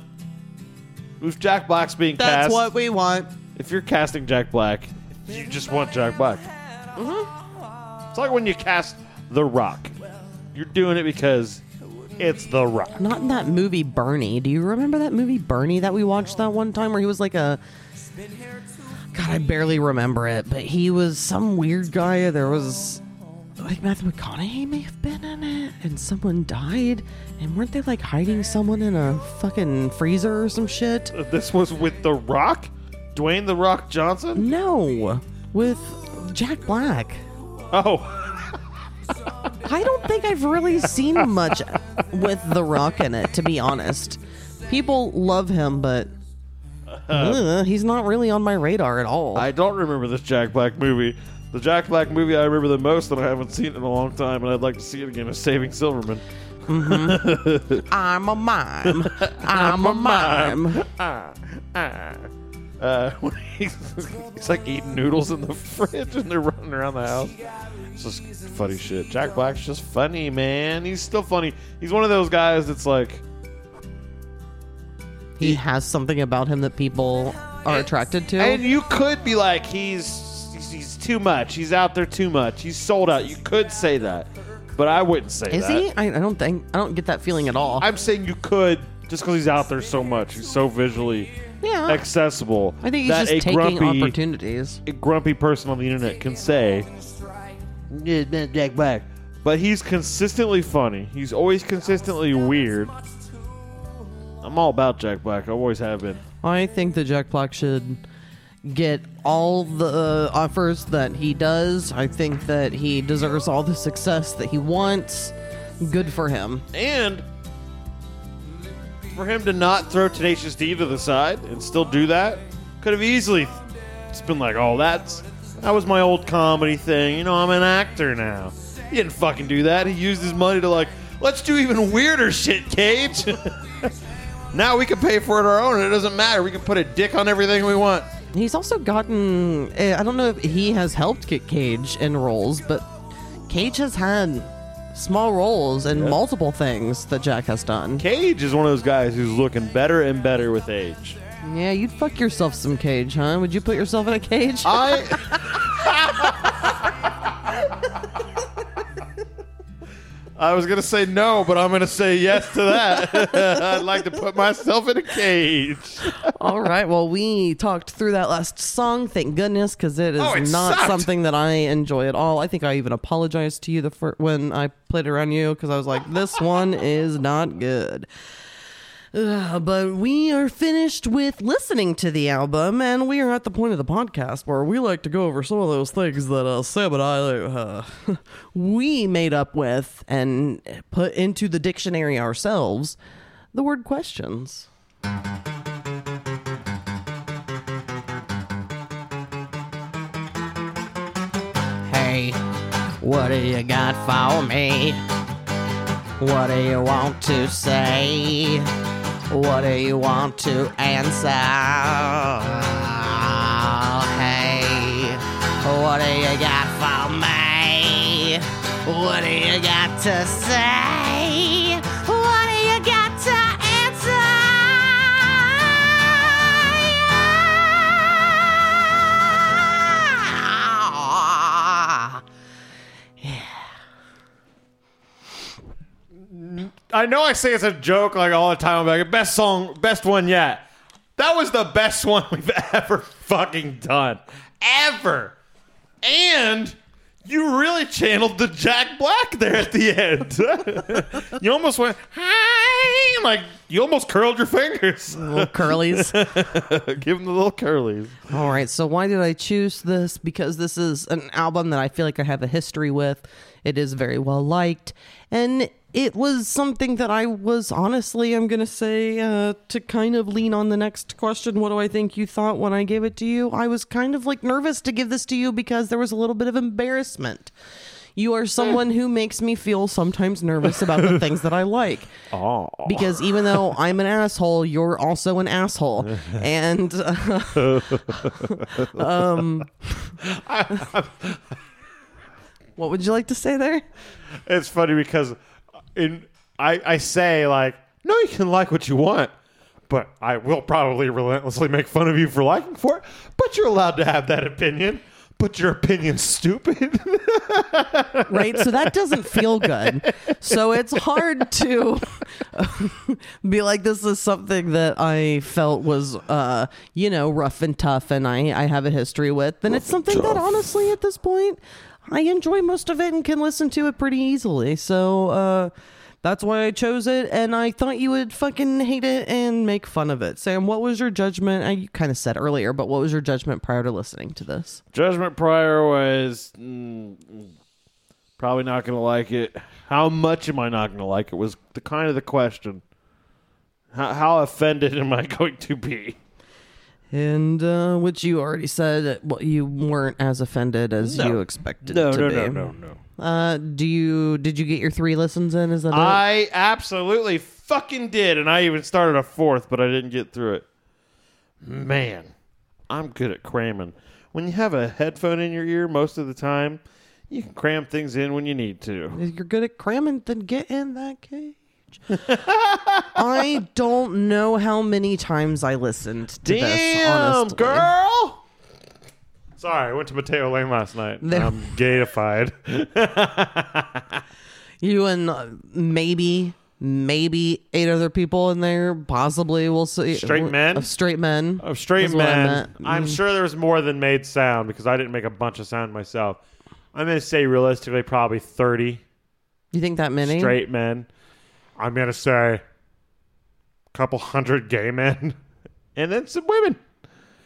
If Jack Black's being That's cast, what we want. if you're casting Jack Black, you just want Jack Black. Mm-hmm. It's like when you cast The Rock. You're doing it because it's The Rock. Not in that movie Bernie. Do you remember that movie Bernie that we watched that one time where he was like a God, I barely remember it, but he was some weird guy. There was like Matthew McConaughey may have been in it, and someone died. And weren't they like hiding someone in a fucking freezer or some shit? Uh, this was with The Rock? Dwayne The Rock Johnson? No, with Jack Black. Oh, I don't think I've really seen much with The Rock in it, to be honest. People love him, but uh, he's not really on my radar at all. I don't remember this Jack Black movie. The Jack Black movie I remember the most that I haven't seen in a long time, and I'd like to see it again is Saving Silverman. I'm a mime. I'm a mime. ah, ah. Uh, he's, he's like eating noodles in the fridge and they're running around the house. It's just funny shit. Jack Black's just funny, man. He's still funny. He's one of those guys that's like, He has something about him that people are attracted to. and you could be like, he's, he's he's too much. He's out there too much. He's sold out. You could say that, but I wouldn't say Is that. he? I, I don't think. I don't get that feeling at all. I'm saying you could just because he's out there so much. He's so visually yeah. accessible. I think he's that just a taking grumpy, opportunities. a grumpy person on the internet can say, "Yeah, man, Jack Black," but he's consistently funny. He's always consistently weird. I'm all about Jack Black. I always have been. I think that Jack Black should get all the uh, offers that he does. I think that he deserves all the success that he wants. Good for him. And for him to not throw Tenacious D to the side and still do that, could have easily just been like, "Oh, that's that was my old comedy thing. You know, I'm an actor now." He didn't fucking do that. He used his money to like, let's do even weirder shit, Cage. now we can pay for it our own, and it doesn't matter. We can put a dick on everything we want. He's also gotten. eh, I don't know if he has helped get Cage in roles, but Cage has had small roles in multiple things that Jack has done. Cage is one of those guys who's looking better and better with age. Yeah, you'd fuck yourself some Cage, huh? Would you put yourself in a cage? I. I was gonna say no, but I'm gonna say yes to that. I'd like to put myself in a cage. All right. Well, we talked through that last song. Thank goodness, because it is Oh, it not sucked. something that I enjoy at all. I think I even apologized to you the fir- when I played it around you because I was like, "This one is not good." Ugh, but we are finished with listening to the album, and we are at the point of the podcast where we like to go over some of those things that uh, Sam and I uh, we made up with and put into the dictionary ourselves. The word questions. Hey, what do you got for me? What do you want to say? What do you want to answer? Hey, what do you got for me? What do you got to say? I know I say it's a joke like all the time. I'm like, best song, best one yet. That was the best one we've ever fucking done. Ever. And you really channeled the Jack Black there at the end. you almost went, hi. Like, you almost curled your fingers. Little curlies. Give him the little curlies. All right, so why did I choose this? Because this is an album that I feel like I have a history with. It is very well liked, and it was something that I was honestly, I'm going to say, uh, to kind of lean on the next question. What do I think you thought when I gave it to you? I was kind of like nervous to give this to you because there was a little bit of embarrassment. You are someone who makes me feel sometimes nervous about the things that I like. Oh. Because even though I'm an asshole, you're also an asshole. And uh, um, what would you like to say there? It's funny because in I, I say like, no, you can like what you want, but I will probably relentlessly make fun of you for liking for it. But you're allowed to have that opinion. But your opinion's stupid. right? So that doesn't feel good. So it's hard to be like, this is something that I felt was, uh, you know, rough and tough, and I, I have a history with. And it's something that honestly, at this point, I enjoy most of it and can listen to it pretty easily. So, uh, that's why I chose it, and I thought you would fucking hate it and make fun of it. Sam, what was your judgment? I, you kind of said earlier, but what was your judgment prior to listening to this? Judgment Prior was mm, probably not going to like it. How much am I not going to like it was the kind of the question. How, how offended am I going to be? And uh, which you already said, well, you weren't as offended as No. you expected No, to no, be. no, no, no. Uh, do you did you get your three listens in? Is that it? I absolutely fucking did, and I even started a fourth, but I didn't get through it. Man, I'm good at cramming. When you have a headphone in your ear most of the time, you can cram things in when you need to. If you're good at cramming, then get in that cage. I don't know how many times I listened to this. Damn, honestly. girl! Sorry, I went to Matteo Lane last night. There- I'm gayified. You and uh, maybe maybe eight other people in there. Possibly, we'll see. Straight men? Of straight men. Of straight is what I men. I'm Mm. sure there's more than made sound because I didn't make a bunch of sound myself. I'm going to say realistically probably 30 You think that many? straight men. I'm going to say a couple hundred gay men and then some women.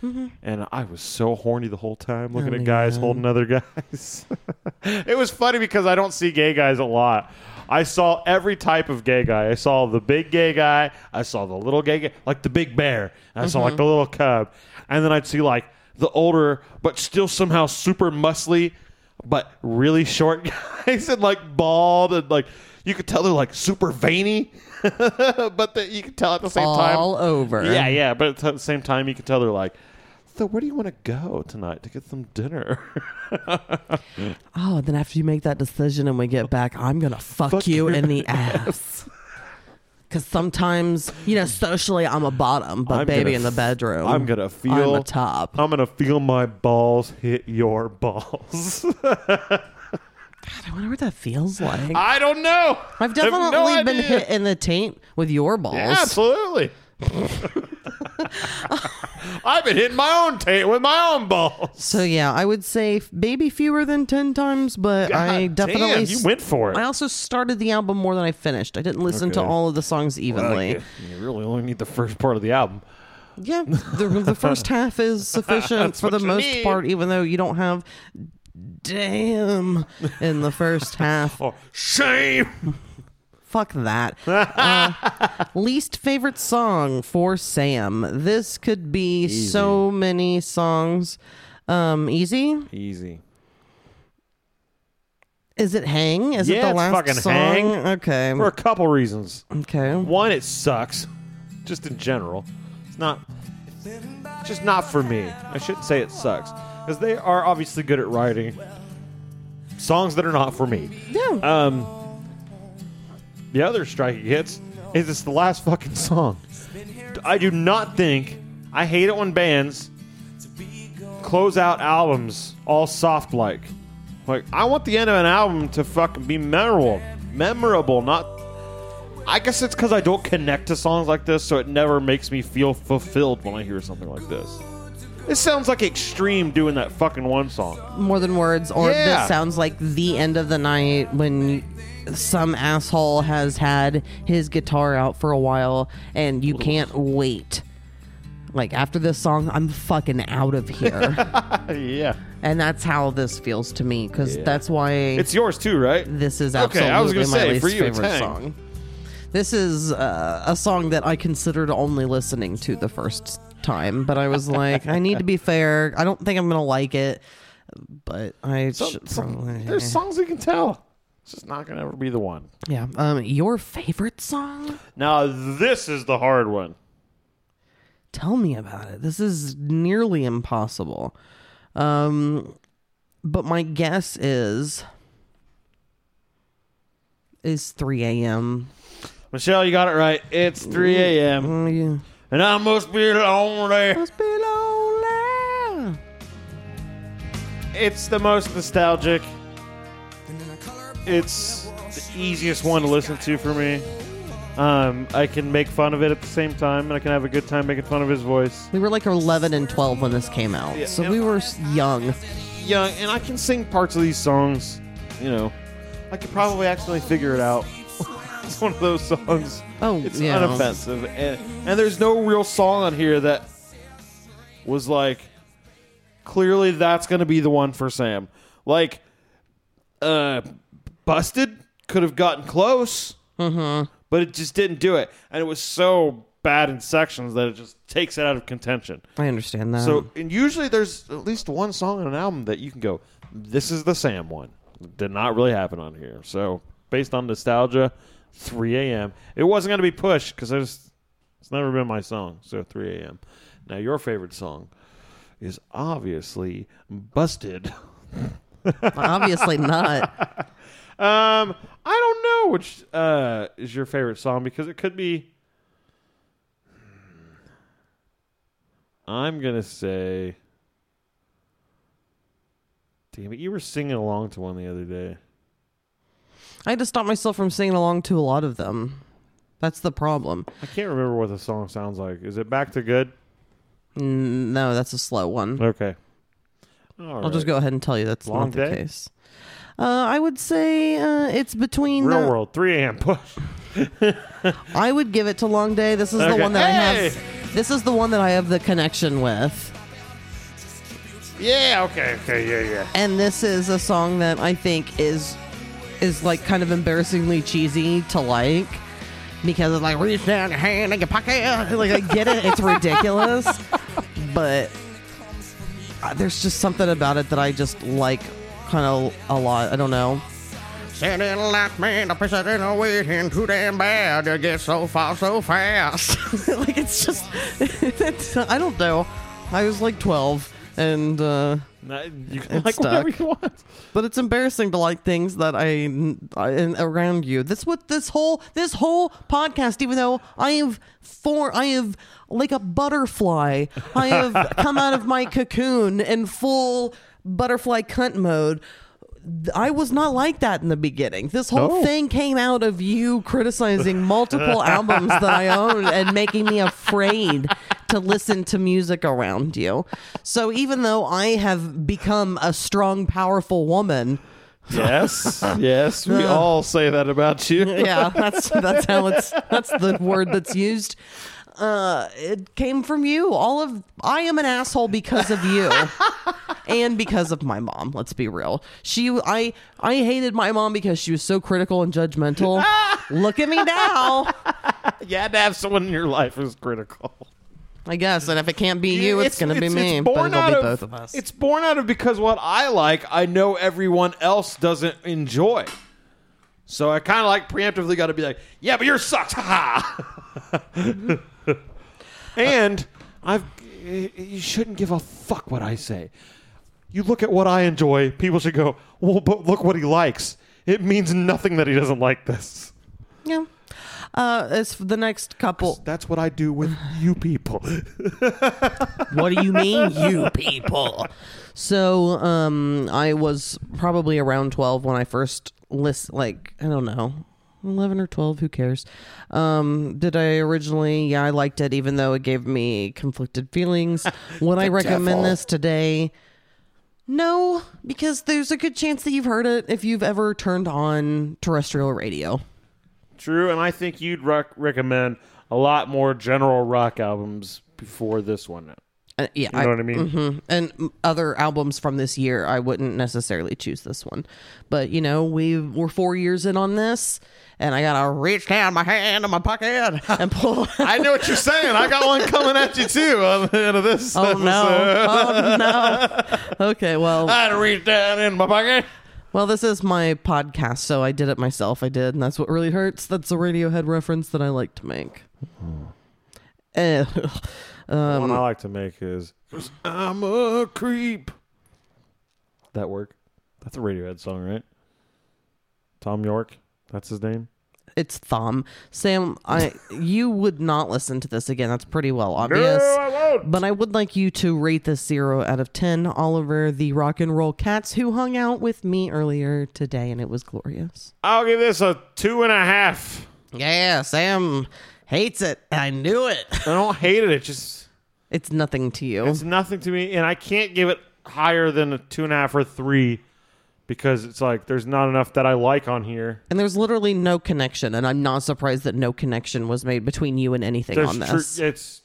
Mm-hmm. And I was so horny the whole time looking Oh, at guys yeah. holding other guys. it was funny because I don't see gay guys a lot. I saw every type of gay guy. I saw the big gay guy. I saw the little gay guy, like the big bear. I saw Mm-hmm. like the little cub. And then I'd see like the older, but still somehow super muscly, but really short guys and like bald and like you could tell they're like super veiny, but the, you could tell at the same time All over. yeah, yeah, but at the same time, you can tell they're like, so where do you want to go tonight to get some dinner? Oh, then after you make that decision and we get back, I'm gonna fuck, Fuck you in the ass. Because sometimes, you know, socially I'm a bottom, but I'm baby in the bedroom, I'm gonna feel I'm a top. I'm gonna feel my balls hit your balls. I wonder what that feels like. I don't know. I've I have no definitely been idea. hit in the taint with your balls. Yeah, absolutely. I've been hitting my own taint with my own balls. So yeah, I would say f- maybe fewer than ten times, but I God definitely damn, you s- went for it. I also started the album more than I finished. I didn't listen to Okay. all of the songs evenly. Like, you really only need the first part of the album. Yeah, the, the first half is sufficient for the what you most need. part, even though you don't have damn in the first half. Oh, shame. Fuck that. Uh, least favorite song for Sam. This could be so many songs. Um, easy. Easy. Is it Hang? Is it Yeah, the it's last fucking song? Hang. Okay. For a couple reasons. Okay. One, it sucks, just in general. It's not, just not for me. I shouldn't say it sucks because they are obviously good at writing songs that are not for me. Yeah. Um, the other striking hits is it's the last fucking song. I do not think I hate it when bands close out albums all soft like. Like I want the end of an album to fucking be memorable, memorable, not. I guess it's because I don't connect to songs like this, so it never makes me feel fulfilled when I hear something like this. This sounds like extreme doing that fucking one song. More than words, or Yeah. this sounds like the end of the night when some asshole has had his guitar out for a while and you can't wait Like after this song, I'm fucking out of here. yeah. and that's how this feels to me because that's why It's yours too, right? this is Okay, I was gonna my say, least for you, it's favorite Hang. song. This is uh, a song that I considered only listening to the first time, but I was like, I need to be fair. I don't think I'm gonna like it, but I Some- should some- probably- there's songs you can tell. It's just not gonna ever be the one. yeah. Um, your favorite song? Now this is the hard one. Tell me about it. This is nearly impossible. Um, but my guess is is 3 a.m. Michelle, you got it right. It's 3 a.m. Mm, yeah. And I must be lonely. Must be lonely. It's the most nostalgic. It's the easiest one to listen to for me. Um, I can make fun of it at the same time, and I can have a good time making fun of his voice. We were like 11 and 12 when this came out, Yeah, so and- we were s- young. Young, and I can sing parts of these songs. You know, I could probably accidentally figure it out. It's one of those songs. Oh, It's yeah. unoffensive, and, and there's no real song on here that was like clearly that's going to be the one for Sam. Like, uh, Busted could have gotten close, Mm-hmm. but it just didn't do it, and it was so bad in sections that it just takes it out of contention. I understand that. So, and usually there's at least one song on an album that you can go, "This is the Sam one." Did not really happen on here. So, based on nostalgia, 3 a.m. It wasn't going to be pushed because it's it's never been my song. So 3 a.m. Now your favorite song is obviously "Busted." Obviously not. Um, I don't know which uh, is your favorite song because it could be. I'm gonna say. Damn it! You were singing along to one the other day. I had to stop myself from singing along to a lot of them. That's the problem. I can't remember what the song sounds like. Is it "Back to Good"? Mm, No, that's a slow one. Okay. All I'll just go ahead and tell you that's Long not the day? case. Uh, I would say uh, it's between. Real uh, World, 3 a.m. push. I would give it to Long Day. This is the one that I Hey! have. This is the one that I have the connection with. Yeah. Okay. Okay. Yeah. Yeah. and this is a song that I think is is like kind of embarrassingly cheesy to like because it's like reach down your hand in your pocket. Like I get it, it's ridiculous, but uh, there's just something about it that I just like kind of a lot. I don't know. Sitting like me, the president waiting too damn bad to get so far so fast. like it's just it's, I don't know. I was like 12 and uh You can It's like whatever you want. but it's embarrassing to like things that I, I around you. That's what this whole this whole podcast. Even though I have four, I have like a butterfly. I have come out of my cocoon in full butterfly cunt mode. I was not like that in the beginning. This whole Oh. thing came out of you criticizing multiple albums that I own and making me afraid to listen to music around you. So even though I have become a strong, powerful woman, Yes. yes. We all say that about you. yeah, that's that's how it's that's the word that's used. Uh, it came from you. All of I am an asshole because of you, and because of my mom. Let's be real. She, I, I hated my mom because she was so critical and judgmental. Look at me now. You had to have someone in your life who's critical. I guess, and if it can't be you, it's, gonna be me. but born it'll out be of, both of us. It's born out of because what I like, I know everyone else doesn't enjoy. So I kind of like preemptively got to be like, yeah, but yours sucks, ha. And I've you shouldn't give a fuck what I say. You look at what I enjoy. People should go, well, but look what he likes. It means nothing that he doesn't like this. yeah. Uh, it's the next couple. That's what I do with you people. What do you mean, you people? So, um, I was probably around twelve when I first list. Like, I don't know, eleven or twelve. Who cares? Um, did I originally? Yeah, I liked it, even though it gave me conflicted feelings. Would I recommend devil. this today? No, because there's a good chance that you've heard it if you've ever turned on terrestrial radio. True, and I think you'd rec- recommend a lot more general rock albums. before this one. Uh, yeah, You know what I mean? mhm. And other albums from this year, I wouldn't necessarily choose this one. But you know, we we're four years in on this, and I gotta reach down my hand in my pocket and pull. I know what you're saying. I got one coming at you too on the end of this. oh no! episode. Oh no! Okay, well, I had to reach down in my pocket. well, this is my podcast, so I did it myself. I did, and that's what really hurts. That's a Radiohead reference that I like to make. Eh, The um, one I like to make is "'Cause I'm a creep. That work? That's a Radiohead song, right? Tom York. That's his name. it's Thom. Sam, I you would not listen to this again. That's pretty well obvious. No, I won't. But I would like you to rate this zero out of ten, Oliver, the rock and roll cats who hung out with me earlier today, and it was glorious. I'll give this a two and a half. Yeah, Sam hates it. I knew it. I don't hate it. It just It's nothing to you. it's nothing to me, and I can't give it higher than a two and a half or three because it's like there's not enough that I like on here. and there's literally no connection, and I'm not surprised that no connection was made between you and anything There's on this. it's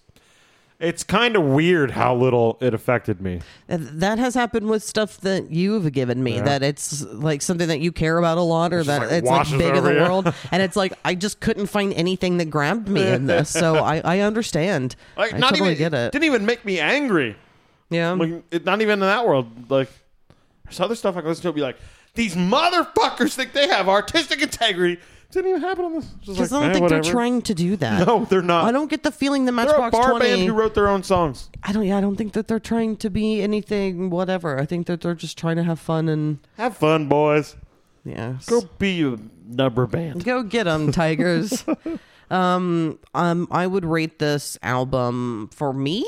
it's kind of weird how little it affected me. That has happened with stuff that you've given me. Yeah. That it's like something that you care about a lot, or that like it's like big in the you. world. And it's like I just couldn't find anything that grabbed me in this. So I, I understand. Like I not totally even get it. didn't even make me angry. yeah. Like it, not even in that world. Like there's other stuff I can listen to and be like, these motherfuckers think they have artistic integrity. Didn't even happen on this. Because like, I don't eh, think whatever. they're trying to do that. No, they're not. I don't get the feeling that They're a Matchbox bar 20. band who wrote their own songs. I don't. Yeah, I don't think that they're trying to be anything. Whatever. I think that they're just trying to have fun and Have fun, boys. yeah. Go be a number band. Go get them, Tigers. um, um, I would rate this album for me.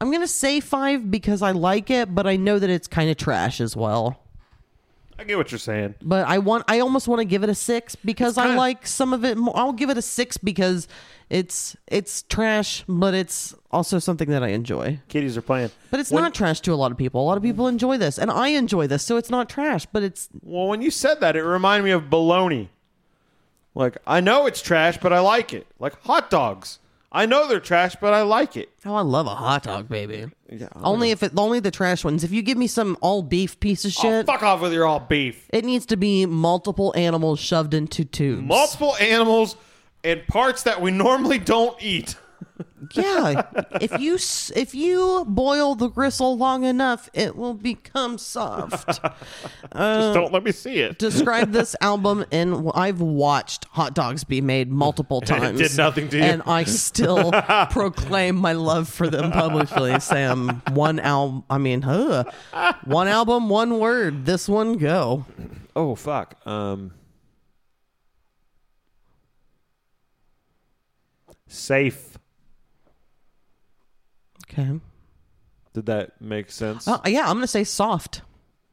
I'm gonna say five because I like it, but I know that it's kind of trash as well. I get what you're saying. But I want, I almost want to give it a six because I like some of it. More. I'll give it a six because it's it's trash, but it's also something that I enjoy. Kitties are playing. But it's When- not trash to a lot of people. A lot of people enjoy this, and I enjoy this, so it's not trash. But it's Well, when you said that, it reminded me of baloney. Like I know it's trash, but I like it. Like hot dogs. I know they're trash, but I like it. oh, I love a hot dog, baby. Yeah. Only if it, only the trash ones. If you give me some all beef piece of Oh, shit, fuck off with your all beef. it needs to be multiple animals shoved into tubes. Multiple animals and parts that we normally don't eat. Yeah, if you s- if you boil the gristle long enough, it will become soft. Just don't let me see it. Describe this album, and I've watched hot dogs be made multiple it times. did nothing to you. and I still proclaim my love for them publicly. Sam, one album. I mean, huh, one album, one word. This one, go. Oh fuck. Um. Safe. Okay. Did that make sense? Uh, yeah, I'm gonna say soft,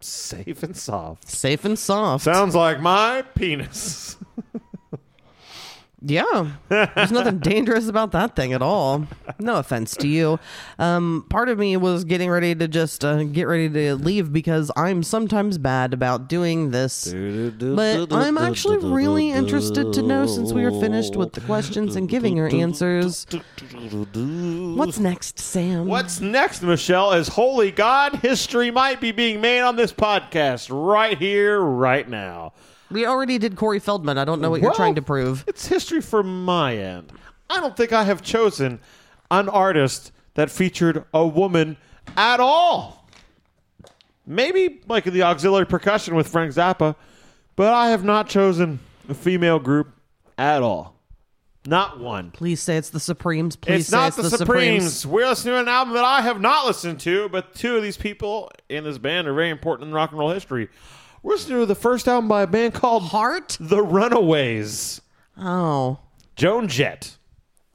Safe and soft. safe and soft. Sounds like my penis. Yeah, there's nothing dangerous about that thing at all. No offense to you. Um, part of me was getting ready to just uh, get ready to leave because I'm sometimes bad about doing this. But I'm actually really interested to know since we are finished with the questions and giving your answers. What's next, Sam? What's next, Michelle, is holy God, history might be being made on this podcast right here, right now. We already did Corey Feldman. I don't know what you're trying to prove. It's history from my end. I don't think I have chosen an artist that featured a woman at all. Maybe like the auxiliary percussion with Frank Zappa, but I have not chosen a female group at all. Not one. Please say it's the Supremes. Please it's say not it's the, the, Supremes. We're listening to an album that I have not listened to, but two of these people in this band are very important in rock and roll history. We're listening to the first album by a band called Heart. The Runaways. Oh, Joan Jett,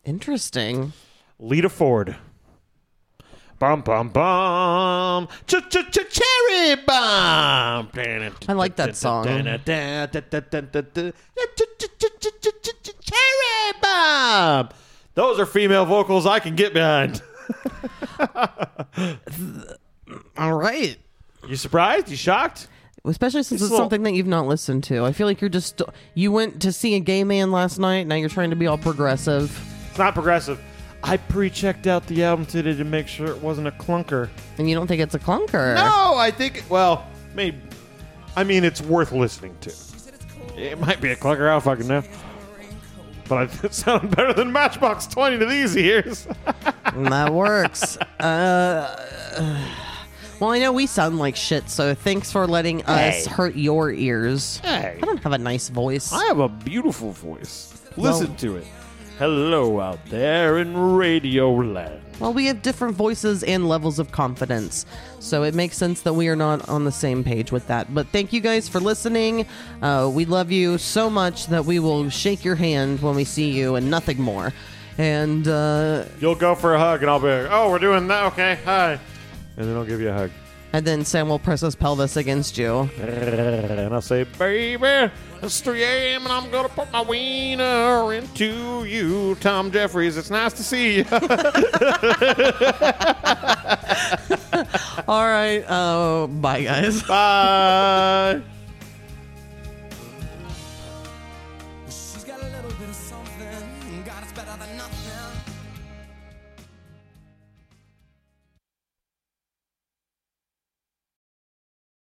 interesting. Lita Ford. Bum bum bum, ch ch ch cherry bomb. I I like that song. Cherry bomb. Those are female vocals I can get behind. All right. You surprised? You shocked? Especially since It's it's little- something that you've not listened to. I feel like you're just you went to see a gay man last night. Now you're trying to be all progressive, It's not progressive. I pre-checked out the album today to make sure it wasn't a clunker. and you don't think it's a clunker. No, I think. Well, maybe. I mean, it's worth listening to. It might be a clunker. I don't fucking know. But I, it sounded better than Matchbox Twenty to these ears. that works. uh, well, I know we sound like shit, so thanks for letting us Hey. hurt your ears. Hey. I don't have a nice voice. I have a beautiful voice. Listen to it. Hello out there in Radio Land. Well, we have different voices and levels of confidence, so it makes sense that we are not on the same page with that. But thank you guys for listening. Uh, we love you so much that we will shake your hand when we see you and nothing more. And uh, You'll go for a hug, and I'll be like, "Oh, we're doing that. Okay, hi." And then I'll give you a hug, and then Sam will press his pelvis against you. and I'll say, "Baby, it's 3 a.m. and I'm gonna put my wiener into you." Tom Jeffries, it's nice to see you. All right, uh, bye guys. Bye.